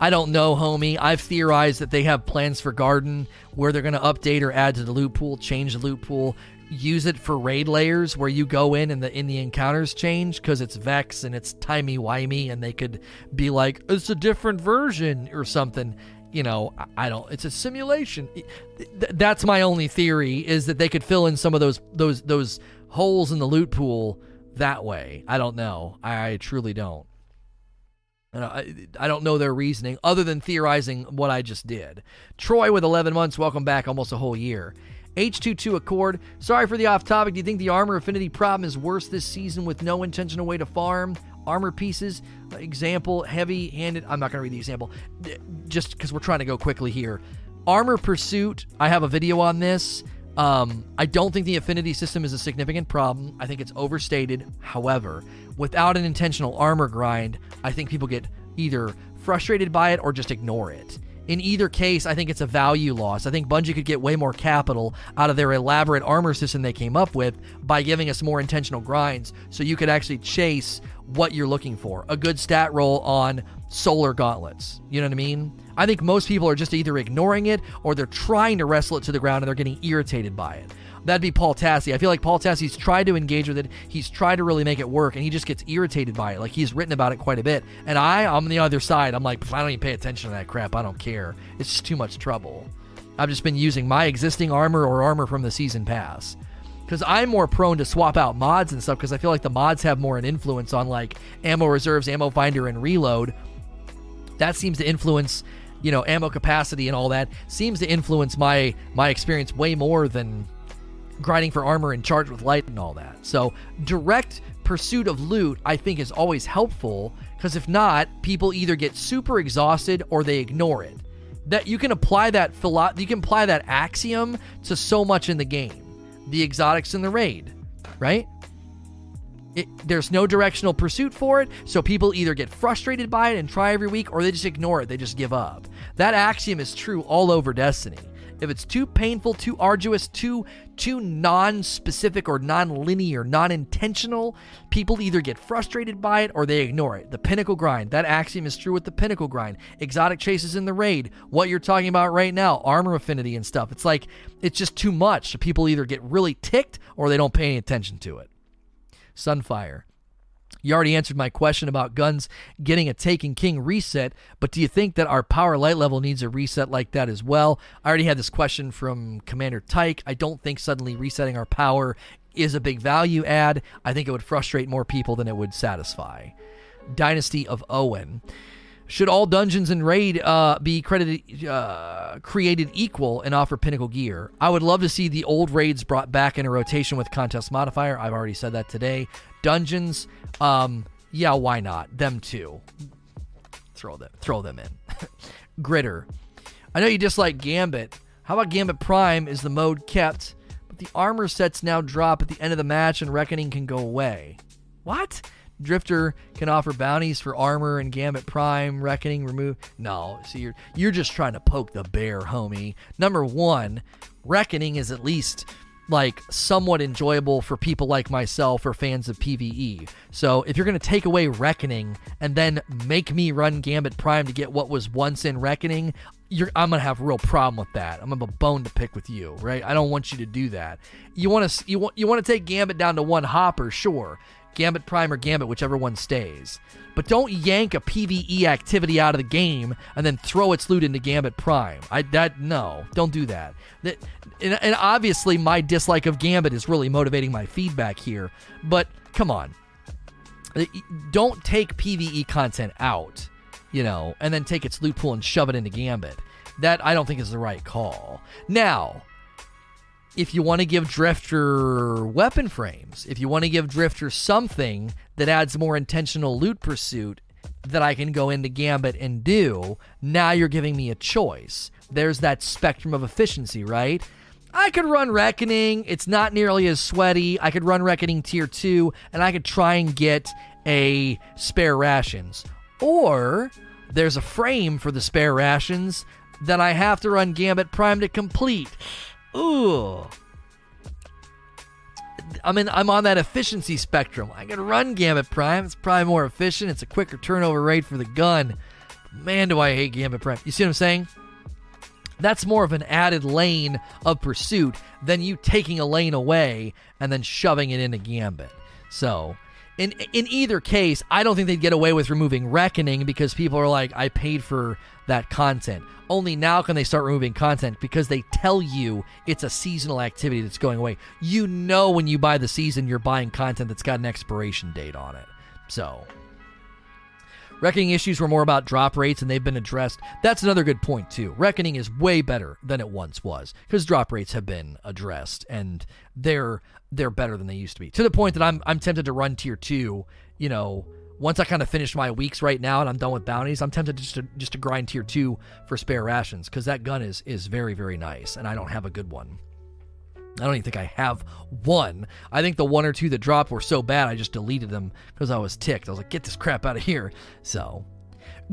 S1: I don't know, homie. I've theorized that they have plans for Garden where they're going to update or add to the loot pool, change the loot pool, use it for raid lairs where you go in and the in the encounters change because it's Vex and it's timey wimey, and they could be like it's a different version or something. You know, I don't. It's a simulation. That's my only theory is that they could fill in some of those those those holes in the loot pool that way. I don't know. I, I truly don't. I, I don't know their reasoning other than theorizing what I just did. Troy with 11 months, welcome back, almost a whole year. H22 Accord, sorry for the off topic. Do you think the armor affinity problem is worse this season with no intentional way to farm? Armor pieces, example, heavy handed. I'm not going to read the example just because we're trying to go quickly here. Armor Pursuit, I have a video on this. Um, I don't think the affinity system is a significant problem. I think it's overstated. However, without an intentional armor grind, I think people get either frustrated by it or just ignore it. In either case, I think it's a value loss. I think Bungie could get way more capital out of their elaborate armor system they came up with by giving us more intentional grinds so you could actually chase what you're looking for. A good stat roll on solar gauntlets. You know what I mean? I think most people are just either ignoring it or they're trying to wrestle it to the ground and they're getting irritated by it. That'd be Paul Tassi. I feel like Paul Tassi's tried to engage with it. He's tried to really make it work, and he just gets irritated by it. Like he's written about it quite a bit. And I, I'm on the other side. I'm like, I don't even pay attention to that crap. I don't care. It's just too much trouble. I've just been using my existing armor or armor from the season pass because I'm more prone to swap out mods and stuff because I feel like the mods have more an influence on like ammo reserves, ammo finder, and reload. That seems to influence you know ammo capacity and all that seems to influence my my experience way more than grinding for armor and charged with light and all that. So direct pursuit of loot I think is always helpful because if not, people either get super exhausted or they ignore it. That you can apply that philo- you can apply that axiom to so much in the game. The exotics in the raid, right? It, there's no directional pursuit for it, so people either get frustrated by it and try every week, or they just ignore it. They just give up. That axiom is true all over Destiny. If it's too painful, too arduous, too too non-specific or non-linear, non-intentional, people either get frustrated by it or they ignore it. The pinnacle grind. That axiom is true with the pinnacle grind. Exotic chases in the raid. What you're talking about right now, armor affinity and stuff. It's like it's just too much. People either get really ticked or they don't pay any attention to it. Sunfire. You already answered my question about guns getting a Taken King reset, but do you think that our power light level needs a reset like that as well? I already had this question from Commander Tyke. I don't think suddenly resetting our power is a big value add. I think it would frustrate more people than it would satisfy. Dynasty of Owen. Should all dungeons and raid uh, be credited, uh, created equal and offer pinnacle gear? I would love to see the old raids brought back in a rotation with contest modifier. I've already said that today. Dungeons, um, yeah, why not? Them too. Throw them, throw them in. Gritter. I know you dislike Gambit. How about Gambit Prime? Is the mode kept? But the armor sets now drop at the end of the match, and Reckoning can go away. What? Drifter can offer bounties for armor and Gambit Prime, Reckoning, remove. No, see, you're you're just trying to poke the bear, homie. Number one, Reckoning is at least like somewhat enjoyable for people like myself or fans of PvE. So if you're going to take away Reckoning and then make me run Gambit Prime to get what was once in Reckoning, I'm to have a real problem with that. I'm to have a bone to pick with you, right? I don't want you to do that. You want to you want you want to take Gambit down to one hopper, sure. Gambit Prime or Gambit, whichever one stays. But don't yank a PvE activity out of the game and then throw its loot into Gambit Prime. I that no, don't do that. That and, and obviously my dislike of Gambit is really motivating my feedback here. But come on, uh, don't take PvE content out, you know, and then take its loot pool and shove it into Gambit. That I don't think is the right call. Now, if you want to give Drifter weapon frames, if you want to give Drifter something that adds more intentional loot pursuit that I can go into Gambit and do, now you're giving me a choice. There's that spectrum of efficiency, right? I could run Reckoning. It's not nearly as sweaty. I could run Reckoning Tier 2, and I could try and get a spare rations. Or there's a frame for the spare rations that I have to run Gambit Prime to complete. Ooh. I mean, I'm on that efficiency spectrum. I can run Gambit Prime. It's probably more efficient. It's a quicker turnover rate for the gun. Man, do I hate Gambit Prime. You see what I'm saying? That's more of an added lane of pursuit than you taking a lane away and then shoving it into Gambit. So, in in either case, I don't think they'd get away with removing Reckoning because people are like, I paid for that content. Only now can they start removing content because they tell you it's a seasonal activity that's going away. You know when you buy the season, you're buying content that's got an expiration date on it. So, Reckoning issues were more about drop rates and they've been addressed. That's another good point, too. Reckoning is way better than it once was because drop rates have been addressed and they're they're better than they used to be. To the point that I'm I'm tempted to run tier two, you know, once I kind of finish my weeks right now and I'm done with bounties, I'm tempted just to just to grind tier two for spare rations because that gun is is very very nice and I don't have a good one. I don't even think I have one. I think the one or two that dropped were so bad I just deleted them because I was ticked. I was like, get this crap out of here. So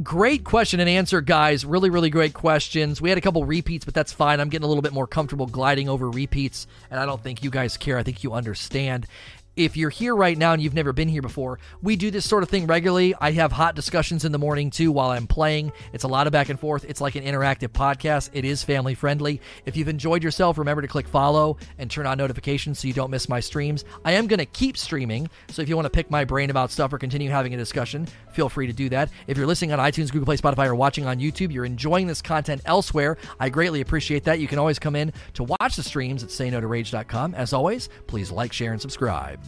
S1: Great question and answer, guys. Really, really great questions. We had a couple repeats, but that's fine. I'm getting a little bit more comfortable gliding over repeats, and I don't think you guys care. I think you understand if you're here right now and you've never been here before, we do this sort of thing regularly. I have hot discussions in the morning too while I'm playing. It's a lot of back and forth. It's like an interactive podcast. It is family friendly. If you've enjoyed yourself, remember to click follow and turn on notifications so you don't miss my streams. I am going to keep streaming, so if you want to pick my brain about stuff or continue having a discussion, feel free to do that. If you're listening on iTunes, Google Play, Spotify, or watching on YouTube, you're enjoying this content elsewhere. I greatly appreciate that. You can always come in to watch the streams at saynotorage.com. As always, please like, share, and subscribe.